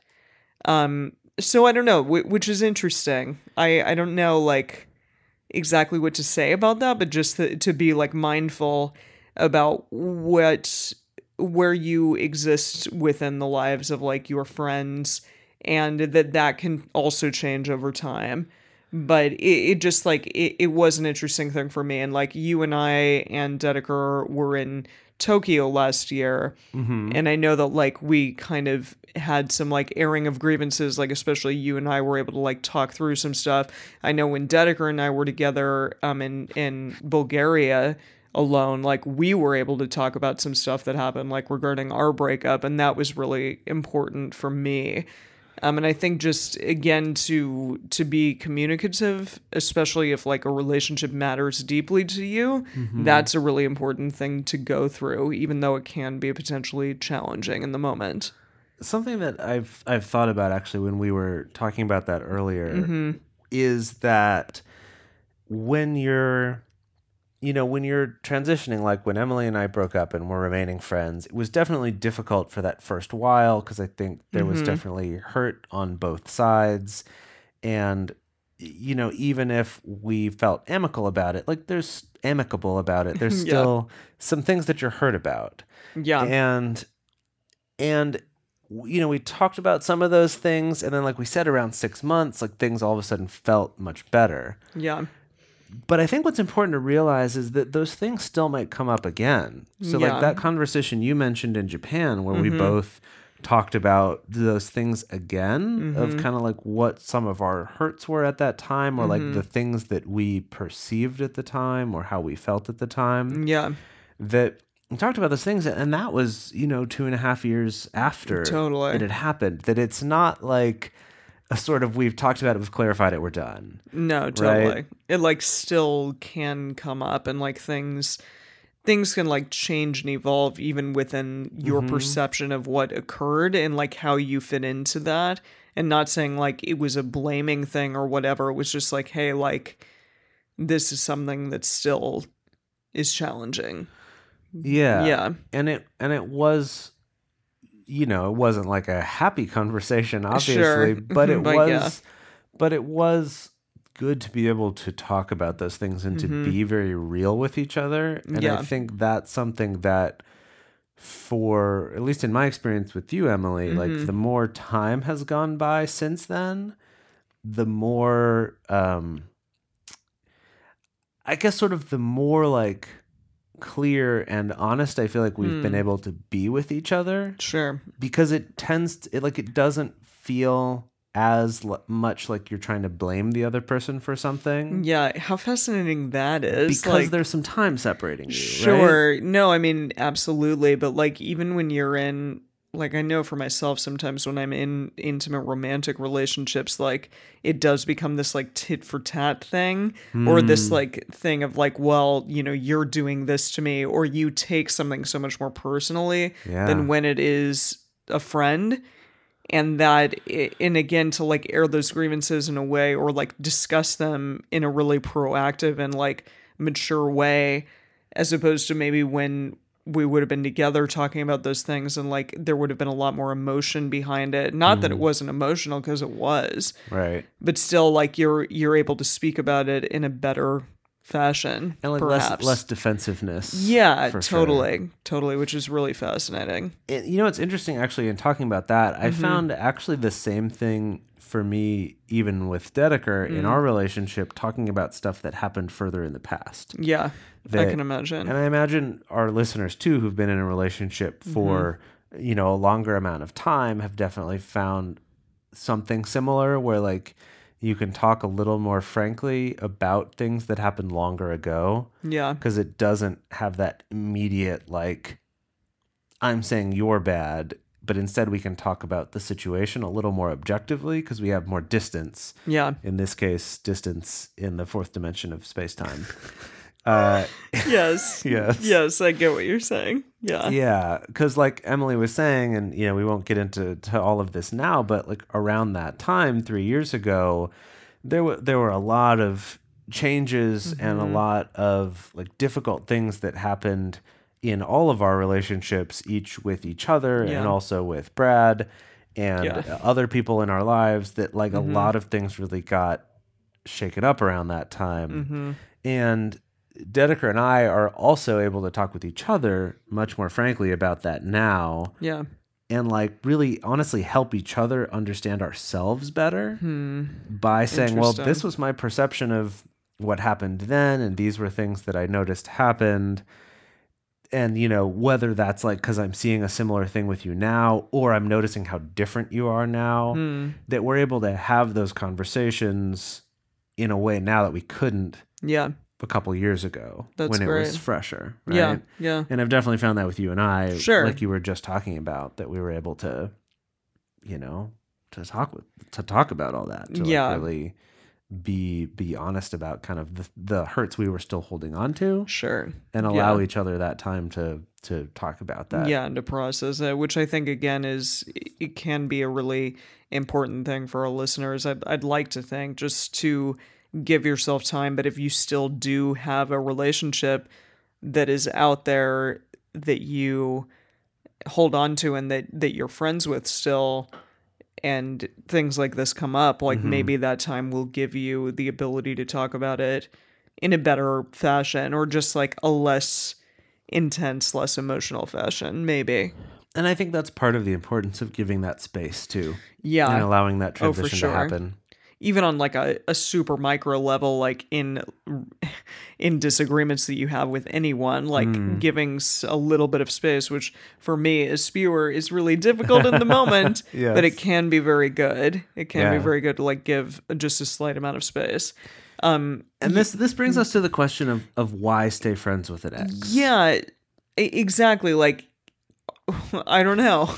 um so i don't know which is interesting. I i don't know like exactly what to say about that but just to, to be like mindful about what where you exist within the lives of like your friends and that that can also change over time. But it, it just like it, it was an interesting thing for me and like you and i and dedeker were in tokyo last year. And i know that like we kind of had some like airing of grievances like especially you and i were able to like talk through some stuff. I know when dedeker and i were together um in in bulgaria alone like we were able to talk about some stuff that happened like regarding our breakup and that was really important for me um, and I think just again to to be communicative, especially if like a relationship matters deeply to you, that's a really important thing to go through, even though it can be potentially challenging in the moment. Something that I've I've thought about actually when we were talking about that earlier Mm-hmm. is that when you're you know when you're transitioning like when Emily and I broke up and we're remaining friends it was definitely difficult for that first while because I think there Mm-hmm. was definitely hurt on both sides. And you know even if we felt amicable about it like there's amicable about it there's [laughs] Yeah. still some things that you're hurt about. Yeah, and and you know we talked about some of those things and then like we said around six months like things all of a sudden felt much better. Yeah, but i think what's important to realize is that those things still might come up again. So Yeah. like that conversation you mentioned in japan where we mm-hmm. both talked about those things again of mm-hmm. kind of like what some of our hurts were at that time or like the mm-hmm. things that we perceived at the time or how we felt at the time. Mm, yeah, that we talked about those things and that was you know two and a half years after Totally. it had happened. That it's not like a sort of we've talked about it we've clarified it we're done. No, totally. It like still can come up, and like things things can like change and evolve even within your mm-hmm. perception of what occurred and like how you fit into that. And not saying like it was a blaming thing or whatever. It was just like hey like this is something that still is challenging. Yeah. Yeah. and it and it was you know it wasn't like a happy conversation [laughs] obviously Sure. but it [laughs] But was yeah. but it was good to be able to talk about those things and to be very real with each other and Mm-hmm. Yeah. i think that's something that for at least in my experience with you emily Mm-hmm. like the more time has gone by since then the more um i guess sort of the more like clear and honest i feel like we've Hmm. been able to be with each other sure because it tends to, it like it doesn't feel as l- much like you're trying to blame the other person for something yeah how fascinating that is because like, there's some time separating you right? Sure. No, I mean, absolutely. But like, even when you're in, like, I know for myself, sometimes when I'm in intimate romantic relationships, like, it does become this like tit for tat thing or this Hmm. like thing of like, well, you know, you're doing this to me, or you take something so much more personally Yeah. than when it is a friend. And that, and again, to like air those grievances in a way or like discuss them in a really proactive and like mature way as opposed to maybe when we would have been together talking about those things and like there would have been a lot more emotion behind it not that it wasn't emotional because it was Right. but still like you're you're able to speak about it in a better fashion And like perhaps less less defensiveness. yeah for sure. totally totally which is really fascinating it, you know it's interesting actually in talking about that i Mm-hmm. found actually the same thing for me even with dedeker Mm. in our relationship talking about stuff that happened further in the past yeah i can imagine and i imagine our listeners too who've been in a relationship for Mm-hmm. you know a longer amount of time have definitely found something similar where like you can talk a little more frankly about things that happened longer ago yeah because it doesn't have that immediate like i'm saying you're bad but instead we can talk about the situation a little more objectively because we have more distance. Yeah. In this case distance in the fourth dimension of space-time. [laughs] Uh, yes. [laughs] Yes. yes i get what you're saying. Yeah. Yeah because like emily was saying and you know we won't get into to all of this now but like around that time three years ago there were there were a lot of changes and a lot of like difficult things that happened in all of our relationships each with each other Yeah. and also with brad and Yeah. [laughs] other people in our lives that like a lot of things really got shaken up around that time Mm-hmm. and Dedeker and I are also able to talk with each other much more frankly about that now yeah and like really honestly help each other understand ourselves better by saying, well, this was my perception of what happened then, and these were things that I noticed happened. And, you know, whether that's like because I'm seeing a similar thing with you now, or I'm noticing how different you are now, Hmm. that we're able to have those conversations in a way now that we couldn't yeah a couple years ago That's when it was fresher. Right? yeah yeah And I've definitely found that with you and I, Sure. like you were just talking about, that we were able to, you know, to talk with, to talk about all that, to Yeah. like really be be honest about kind of the, the hurts we were still holding on to, sure and allow Yeah. each other that time to to talk about that. yeah and to process it which i think again is it can be a really important thing for our listeners i'd, I'd like to think just to give yourself time but if you still do have a relationship that is out there that you hold on to and that that you're friends with still and things like this come up like mm-hmm. maybe that time will give you the ability to talk about it in a better fashion or just like a less intense less emotional fashion maybe And I think that's part of the importance of giving that space too, yeah and allowing that Oh, transition sure. to happen. Even on like a, a super micro level like in in disagreements that you have with anyone like Hmm. giving a little bit of space which for me as spewer is really difficult in the moment [laughs] but it can be very good it can Yeah. be very good to like give just a slight amount of space um And this this brings us to the question of of why stay friends with an ex. yeah exactly like [laughs] I don't know.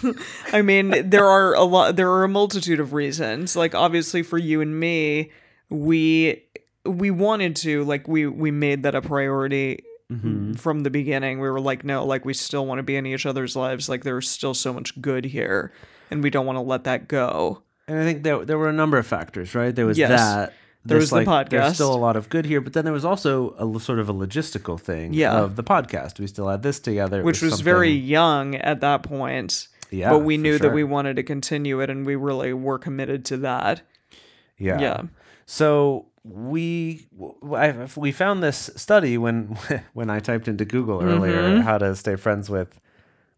I mean, there are a lot there are a multitude of reasons. Like obviously for you and me, we we wanted to like we we made that a priority mm-hmm. from the beginning. We were like no, like we still want to be in each other's lives. Like there's still so much good here and we don't want to let that go. And I think there there were a number of factors, right? There was Yes. that. There was the like, There's podcast. still a lot of good here, but then there was also a sort of a logistical thing Yeah. of the podcast. We still had this together, Which was very young at that point. Yeah, but we knew that we wanted to continue it and we really were committed to that. yeah. yeah. So we I, we found this study when [laughs] when I typed into Google earlier how to stay friends with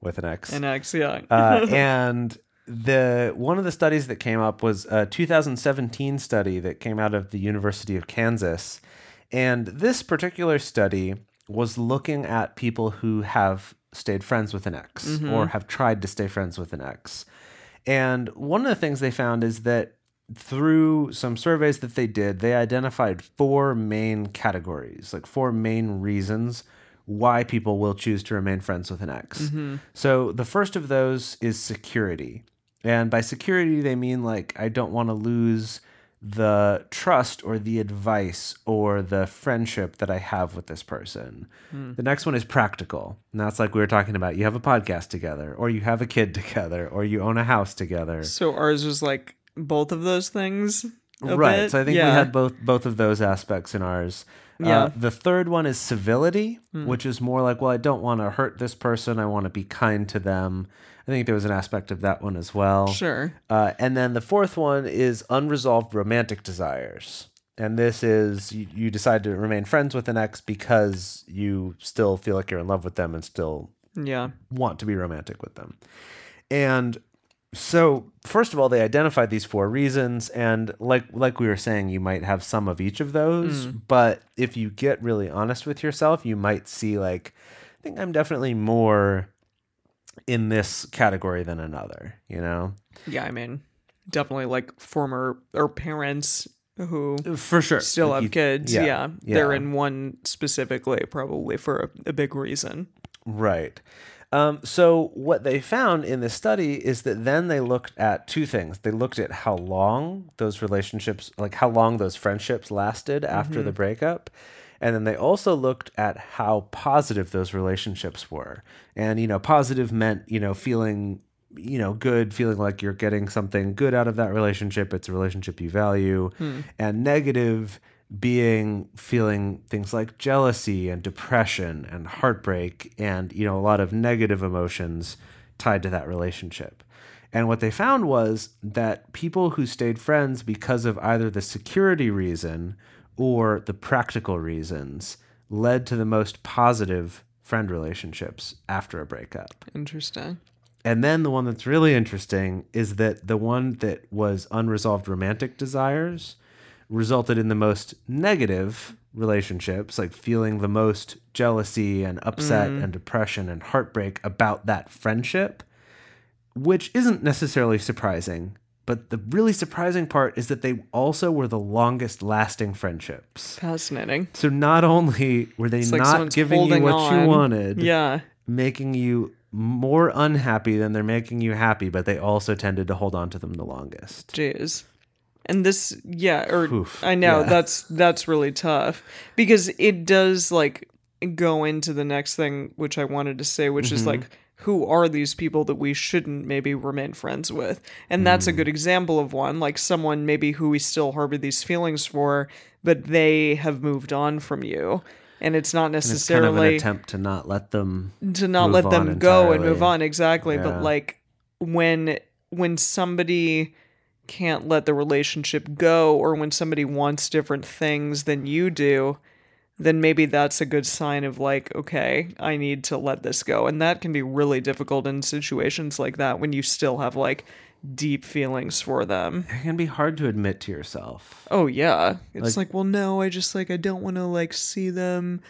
with an ex. And X, yeah. uh, [laughs] and the one of the studies that came up was a 2017 study that came out of the University of Kansas, and this particular study was looking at people who have stayed friends with an ex mm-hmm. or have tried to stay friends with an ex. And one of the things they found is that through some surveys that they did, they identified four main categories, like four main reasons why people will choose to remain friends with an ex. Mm-hmm. So the first of those is security. And by security, they mean like, I don't want to lose the trust or the advice or the friendship that I have with this person. The next one is practical. And that's like we were talking about. You have a podcast together, or you have a kid together, or you own a house together. So ours was like both of those things. right. bit. So I think yeah. we had both both of those aspects in ours. Yeah. Uh, the third one is civility, Hmm. which is more like, well, I don't want to hurt this person. I want to be kind to them. I think there was an aspect of that one as well. Sure. Uh, and then the fourth one is unresolved romantic desires. And this is you, you decide to remain friends with an ex because you still feel like you're in love with them and still Yeah. want to be romantic with them. And so, first of all, they identified these four reasons, and like like we were saying, you might have some of each of those. But if you get really honest with yourself, you might see like, I think I'm definitely more in this category than another. You know, Yeah. I mean, definitely like former or parents who for sure. still Like have you- kids. Yeah, They're in one specifically, probably for a, a big reason. Right. Um, so what they found in this study is that then they looked at two things. They looked at how long those relationships, like how long those friendships lasted after the breakup. And then they also looked at how positive those relationships were. And, you know, positive meant, you know, feeling, you know, good, feeling like you're getting something good out of that relationship. It's a relationship you value. Hmm. And negative being feeling things like jealousy and depression and heartbreak and you know a lot of negative emotions tied to that relationship and what they found was that people who stayed friends because of either the security reason or the practical reasons led to the most positive friend relationships after a breakup Interesting. and then the one that's really interesting is that the one that was unresolved romantic desires resulted in the most negative relationships, like feeling the most jealousy and upset mm. and depression and heartbreak about that friendship, which isn't necessarily surprising. But the really surprising part is that they also were the longest lasting friendships. Fascinating. So not only were they It's not giving you what on. you wanted, Yeah. making you more unhappy than they're making you happy, but they also tended to hold on to them the longest. Jeez. And this, yeah, or Oof, I know yeah. that's that's really tough because it does like go into the next thing which I wanted to say, which is Mm-hmm. like who are these people that we shouldn't maybe remain friends with? And that's a Mm. good example of one, like someone maybe who we still harbor these feelings for, but they have moved on from you. And it's not And it's kind necessarily of an attempt to not let them. to not let them go and move on exactly Yeah. but like when when somebody can't let the relationship go or when somebody wants different things than you do then maybe that's a good sign of like okay i need to let this go and that can be really difficult in situations like that when you still have like deep feelings for them It can be hard to admit to yourself. Oh yeah. It's Like- like, well no, I just like I don't want to like see them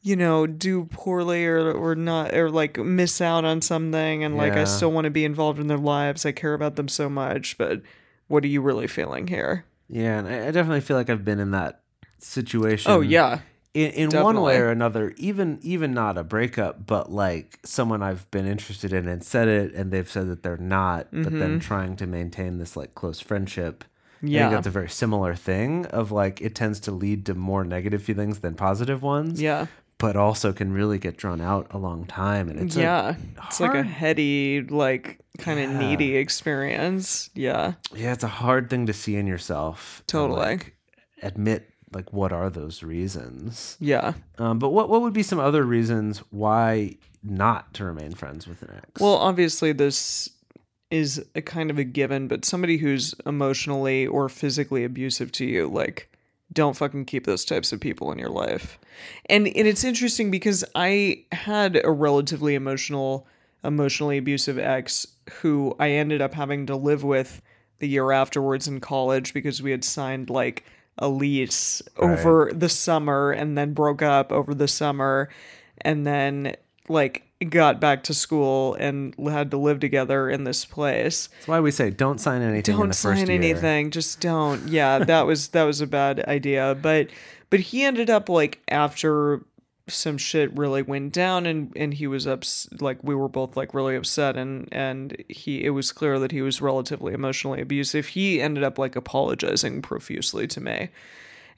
you know, do poorly or or not or like miss out on something and like I still want to be involved in their lives. I care about them so much, but what are you really feeling here? Yeah, and I, I definitely feel like I've been in that situation. Oh yeah. In, in one way or another, even even not a breakup, but like someone I've been interested in and said it, and they've said that they're not, but then trying to maintain this like close friendship. I Mm-hmm. Yeah. think that's a very similar thing. Of like, it tends to lead to more negative feelings than positive ones. Yeah. but also can really get drawn out a long time, and it's a- yeah. It's like a heady, like kind of Yeah. needy experience. Yeah. yeah, it's a hard thing to see in yourself. Totally. like, admit like what are those reasons. Yeah. Um, but what what would be some other reasons why not to remain friends with an ex? Well, obviously, this is a kind of a given, but somebody who's emotionally or physically abusive to you, like, don't fucking keep those types of people in your life. And and it's interesting because I had a relatively emotional, emotionally abusive ex who I ended up having to live with the year afterwards in college because we had signed like a lease over the summer and then broke up over the summer and then like got back to school and had to live together in this place That's why we say don't sign anything. don't the first sign year. anything just don't yeah that was that was a bad idea but but he ended up like after some shit really went down and and he was ups like we were both like really upset and and he it was clear that he was relatively emotionally abusive. He ended up like apologizing profusely to me.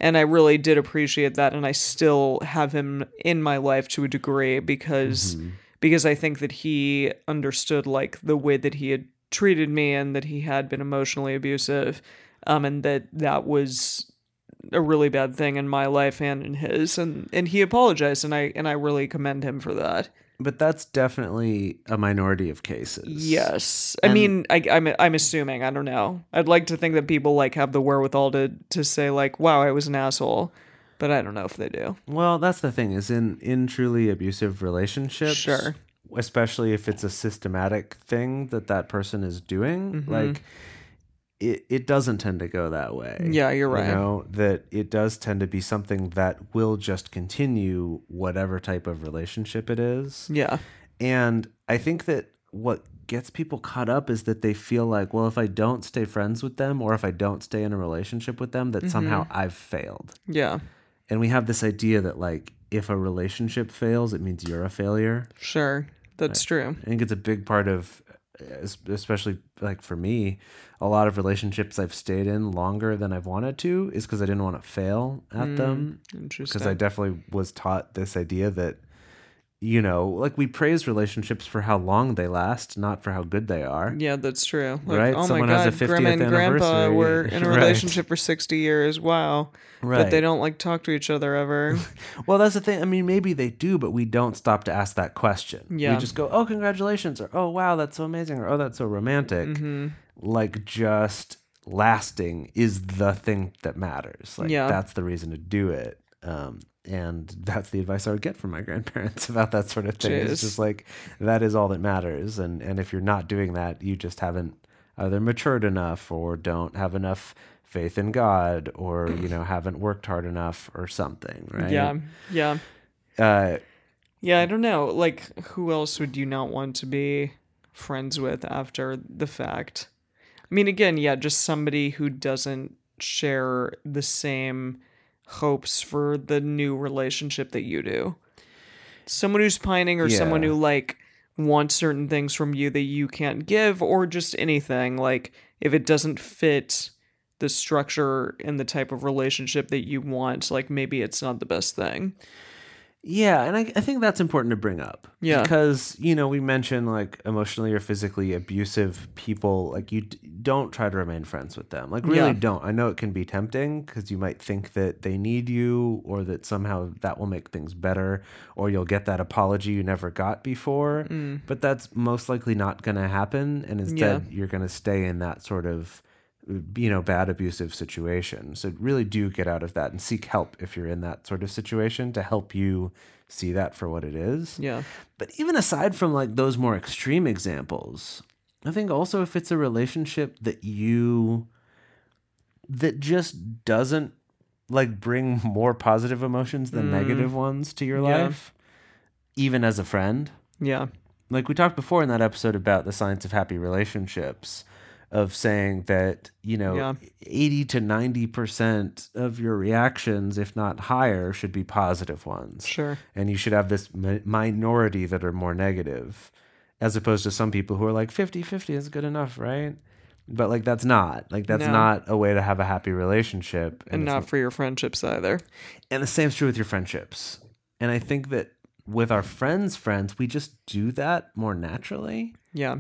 And I really did appreciate that and I still have him in my life to a degree because because I think that he understood like the way that he had treated me and that he had been emotionally abusive um, and that that was a really bad thing in my life and in his, and and he apologized, and I and I really commend him for that. But that's definitely a minority of cases. Yes, I And- mean, I, I'm I'm assuming. I don't know. I'd like to think that people like have the wherewithal to to say like, "Wow, I was an asshole," but I don't know if they do. Well, that's the thing is in in truly abusive relationships. Sure. Especially if it's a systematic thing that that person is doing, Mm-hmm. like it it doesn't tend to go that way. Yeah, you're right. You know that it does tend to be something that will just continue whatever type of relationship it is. Yeah, And I think that what gets people caught up is that they feel like, well, if I don't stay friends with them or if I don't stay in a relationship with them, that somehow Mm-hmm. I've failed. yeah, And we have this idea that like if a relationship fails, it means you're a failure. sure, that's true. I think it's a big part of especially like for me, a lot of relationships I've stayed in longer than I've wanted to is because I didn't want to fail at them. Hmm, interesting. Because I definitely was taught this idea that, you know, like we praise relationships for how long they last, not for how good they are. Yeah, that's true. Like, Right? Oh Someone my has a god, grandma and grandpa were [laughs] in a Right. relationship for sixty years. Wow. Right. But they don't like talk to each other ever. [laughs] Well, that's the thing. I mean, maybe they do, but we don't stop to ask that question. Yeah. We just go, oh, congratulations, or oh, wow, that's so amazing, or oh, that's so romantic. Mm-hmm. Like, just lasting is the thing that matters. Like, Yeah. that's the reason to do it. Um, and that's the advice I would get from my [laughs] grandparents about that sort of thing. It's just like, that is all that matters. And, and if you're not doing that, you just haven't either matured enough or don't have enough faith in God or, you know, haven't worked hard enough or something, right? Yeah, yeah, Uh, yeah. I don't know. Like, who else would you not want to be friends with after the fact? I mean, again, yeah, just somebody who doesn't share the same hopes for the new relationship that you do. Someone who's pining, or someone who like wants certain things from you that you can't give, or just anything. Like, if it doesn't fit the structure and the type of relationship that you want, like maybe it's not the best thing. Yeah, and I, I think that's important to bring up. Yeah. Because, you know, we mentioned like emotionally or physically abusive people, like you d- don't try to remain friends with them. Like, really Yeah. don't. I know it can be tempting because you might think that they need you or that somehow that will make things better or you'll get that apology you never got before. Mm. But that's most likely not going to happen. And instead, you're going to stay in that sort of you know bad abusive situation so really do get out of that and seek help if you're in that sort of situation to help you see that for what it is Yeah. but even aside from like those more extreme examples i think also if it's a relationship that you that just doesn't like bring more positive emotions than mm. negative ones to your Yeah. life even as a friend Yeah. like we talked before in that episode about the science of happy relationships of saying that you know Yeah. 80 to 90% of your reactions if not higher should be positive ones Sure. and you should have this mi- minority that are more negative as opposed to some people who are like 50-50 is good enough right but like that's not like that's No. not a way to have a happy relationship And it's not for your friendships either. and the same's true with your friendships. And I think that with our friends' friends, we just do that more naturally. Yeah.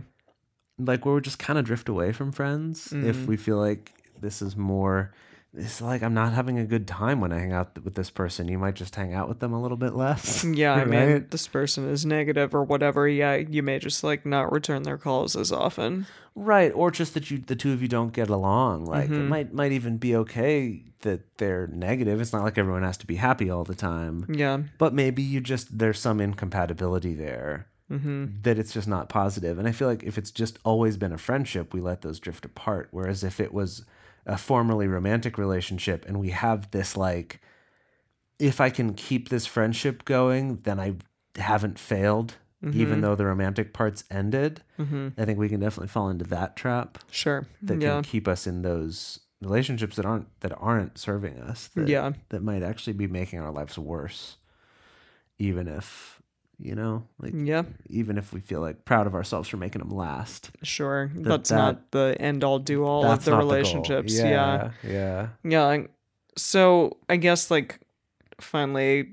Like where we just kind of drift away from friends Mm. if we feel like this is more. It's like I'm not having a good time when I hang out with this person. You might just hang out with them a little bit less. [laughs] Yeah, I mean, right? this person is negative or whatever. Yeah, you may just like not return their calls as often. Right, or just that you the two of you don't get along. Like Mm-hmm. it might might even be okay that they're negative. It's not like everyone has to be happy all the time. Yeah. but maybe you just there's some incompatibility there Mm-hmm. that it's just not positive and i feel like if it's just always been a friendship we let those drift apart whereas if it was a formerly romantic relationship and we have this like if i can keep this friendship going then i haven't failed even though the romantic parts ended Mm-hmm. i think we can definitely fall into that trap Sure. that yeah. can keep us in those relationships that aren't that aren't serving us that, Yeah. that might actually be making our lives worse even if you know like Yeah. even if we feel like proud of ourselves for making them last Sure. That- That's that- not the end all do all of the not the relationships. yeah. yeah yeah Yeah. So I guess like finally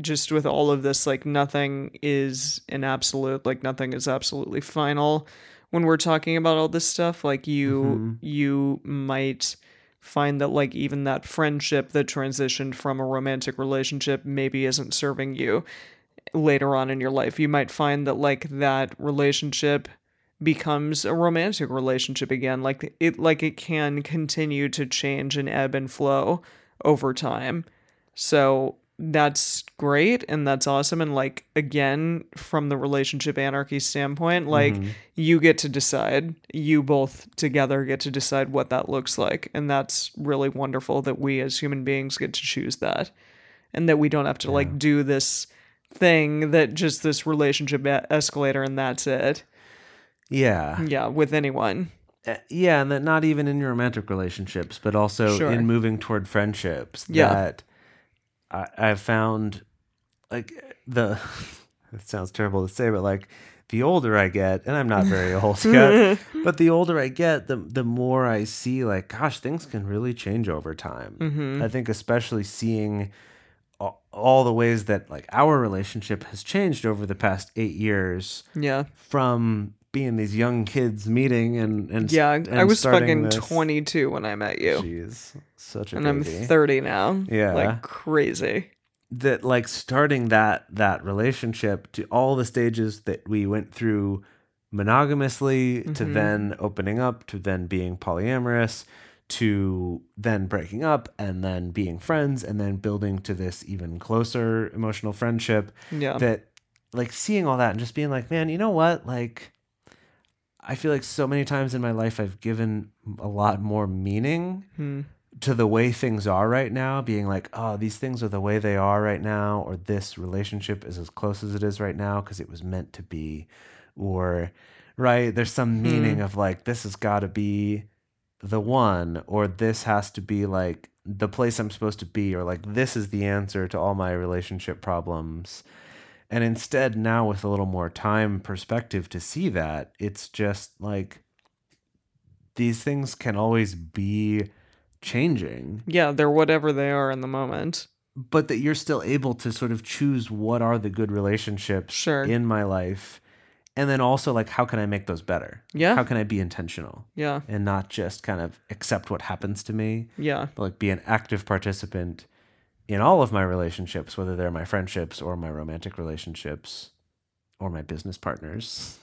just with all of this, like nothing is an absolute, like nothing is absolutely final when we're talking about all this stuff. Like you Mhm. you might find that like even that friendship that transitioned from a romantic relationship maybe isn't serving you later on in your life. You might find that like that relationship becomes a romantic relationship again. Like it like it can continue to change and ebb and flow over time. So that's great and that's awesome and like again from the relationship anarchy standpoint like mm-hmm. you get to decide you both together get to decide what that looks like and that's really wonderful that we as human beings get to choose that and that we don't have to like do this thing that just this relationship escalator and that's it Yeah. yeah with anyone Uh, yeah, and that not even in your romantic relationships, but also Sure. in moving toward friendships. Yeah. That I, I've found, like the. [laughs] It sounds terrible to say, but like the older I get, and I'm not very [laughs] old yet, but the older I get, the the more I see, like, gosh, things can really change over time. Mm-hmm. I think, especially seeing all, the ways that like our relationship has changed over the past eight years yeah. from being these young kids meeting and and yeah and i was fucking this- 22 when i met you. Jeez, such a and i'm 30 now. Yeah. like crazy. That like starting that that relationship to all the stages that we went through monogamously to Mhm. then opening up to then being polyamorous to then breaking up and then being friends and then building to this even closer emotional friendship yeah. that like seeing all that and just being like man you know what? Like i feel like so many times in my life i've given a lot more meaning Hmm. to the way things are right now being like oh these things are the way they are right now or this relationship is as close as it is right now because it was meant to be or right? There's some meaning of like this has got to be the one or this has to be like the place i'm supposed to be or like this is the answer to all my relationship problems. And instead now with a little more time perspective to see that it's just like these things can always be changing. Yeah they're whatever they are in the moment. But that you're still able to sort of choose what are the good relationships Sure. in my life and then also like how can i make those better? Yeah. how can i be intentional? Yeah. And not just kind of accept what happens to me yeah. but like be an active participant in all of my relationships whether they're my friendships or my romantic relationships or my business partners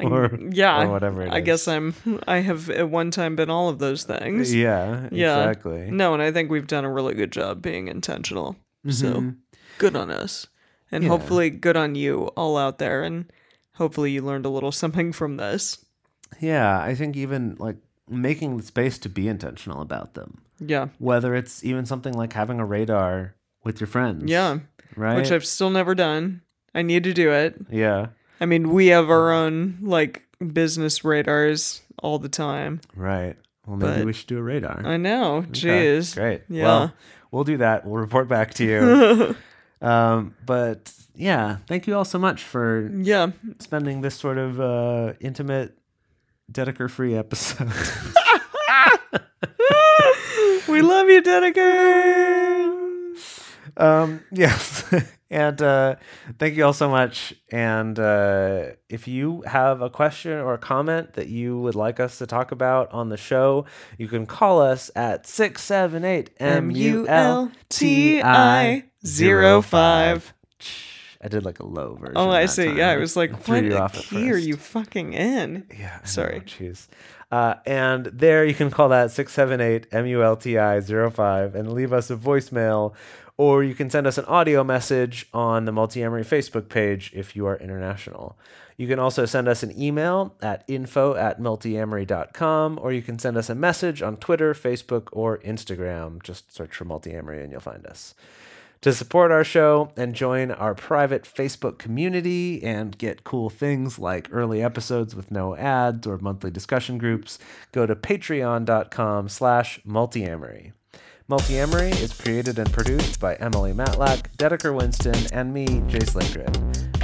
or yeah or whatever it i guess i'm i have at one time been all of those things. Yeah Yeah. exactly. No and i think we've done a really good job being intentional. So Mhm. good on us. And Yeah. hopefully good on you all out there. And hopefully you learned a little [laughs] something from this yeah i think even like making the space to be intentional about them yeah whether it's even something like having a radar with your friends. yeah Right. which i've still never done i need to do it yeah. i mean we have our own like business radars all the time Right. Well, maybe But- we should do a radar. i know Okay, jeez Great. Yeah. Well, we'll do that. We'll report back to you. [laughs] um, but yeah, thank you all so much for yeah spending this sort of uh, intimate, Dedeker free episode. [laughs] we love you Dedeker. Um, [laughs] yes. and uh, thank you all so much. And uh, if you have a question or a comment that you would like us to talk about on the show, you can call us at 678 M U L T I 05. I did like a low version. Oh, I see. time. Yeah, I was like, threw what you off key are you fucking in? Yeah. I Sorry. Jeez. Uh, and there you can call that 678 MULTI 05 and leave us a voicemail, or you can send us an audio message on the Multiamory Facebook page if you are international. You can also send us an email at info at multiamory.com, or you can send us a message on Twitter, Facebook, or Instagram. Just search for Multiamory and you'll find us. To support our show and join our private Facebook community and get cool things like early episodes with no ads or monthly discussion groups, go to patreon.com slash multiamory. Multiamory is created and produced by Emily Matlack, Dedeker Winston, and me, Jase Lindgren.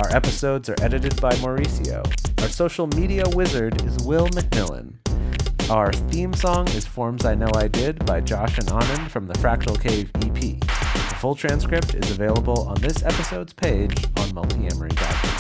Our episodes are edited by Mauricio. Our social media wizard is Will McMillan. Our theme song is Forms I Know I Did by Josh and Anand from the Fractal Cave EP. The full transcript is available on this episode's page on multiamory.com.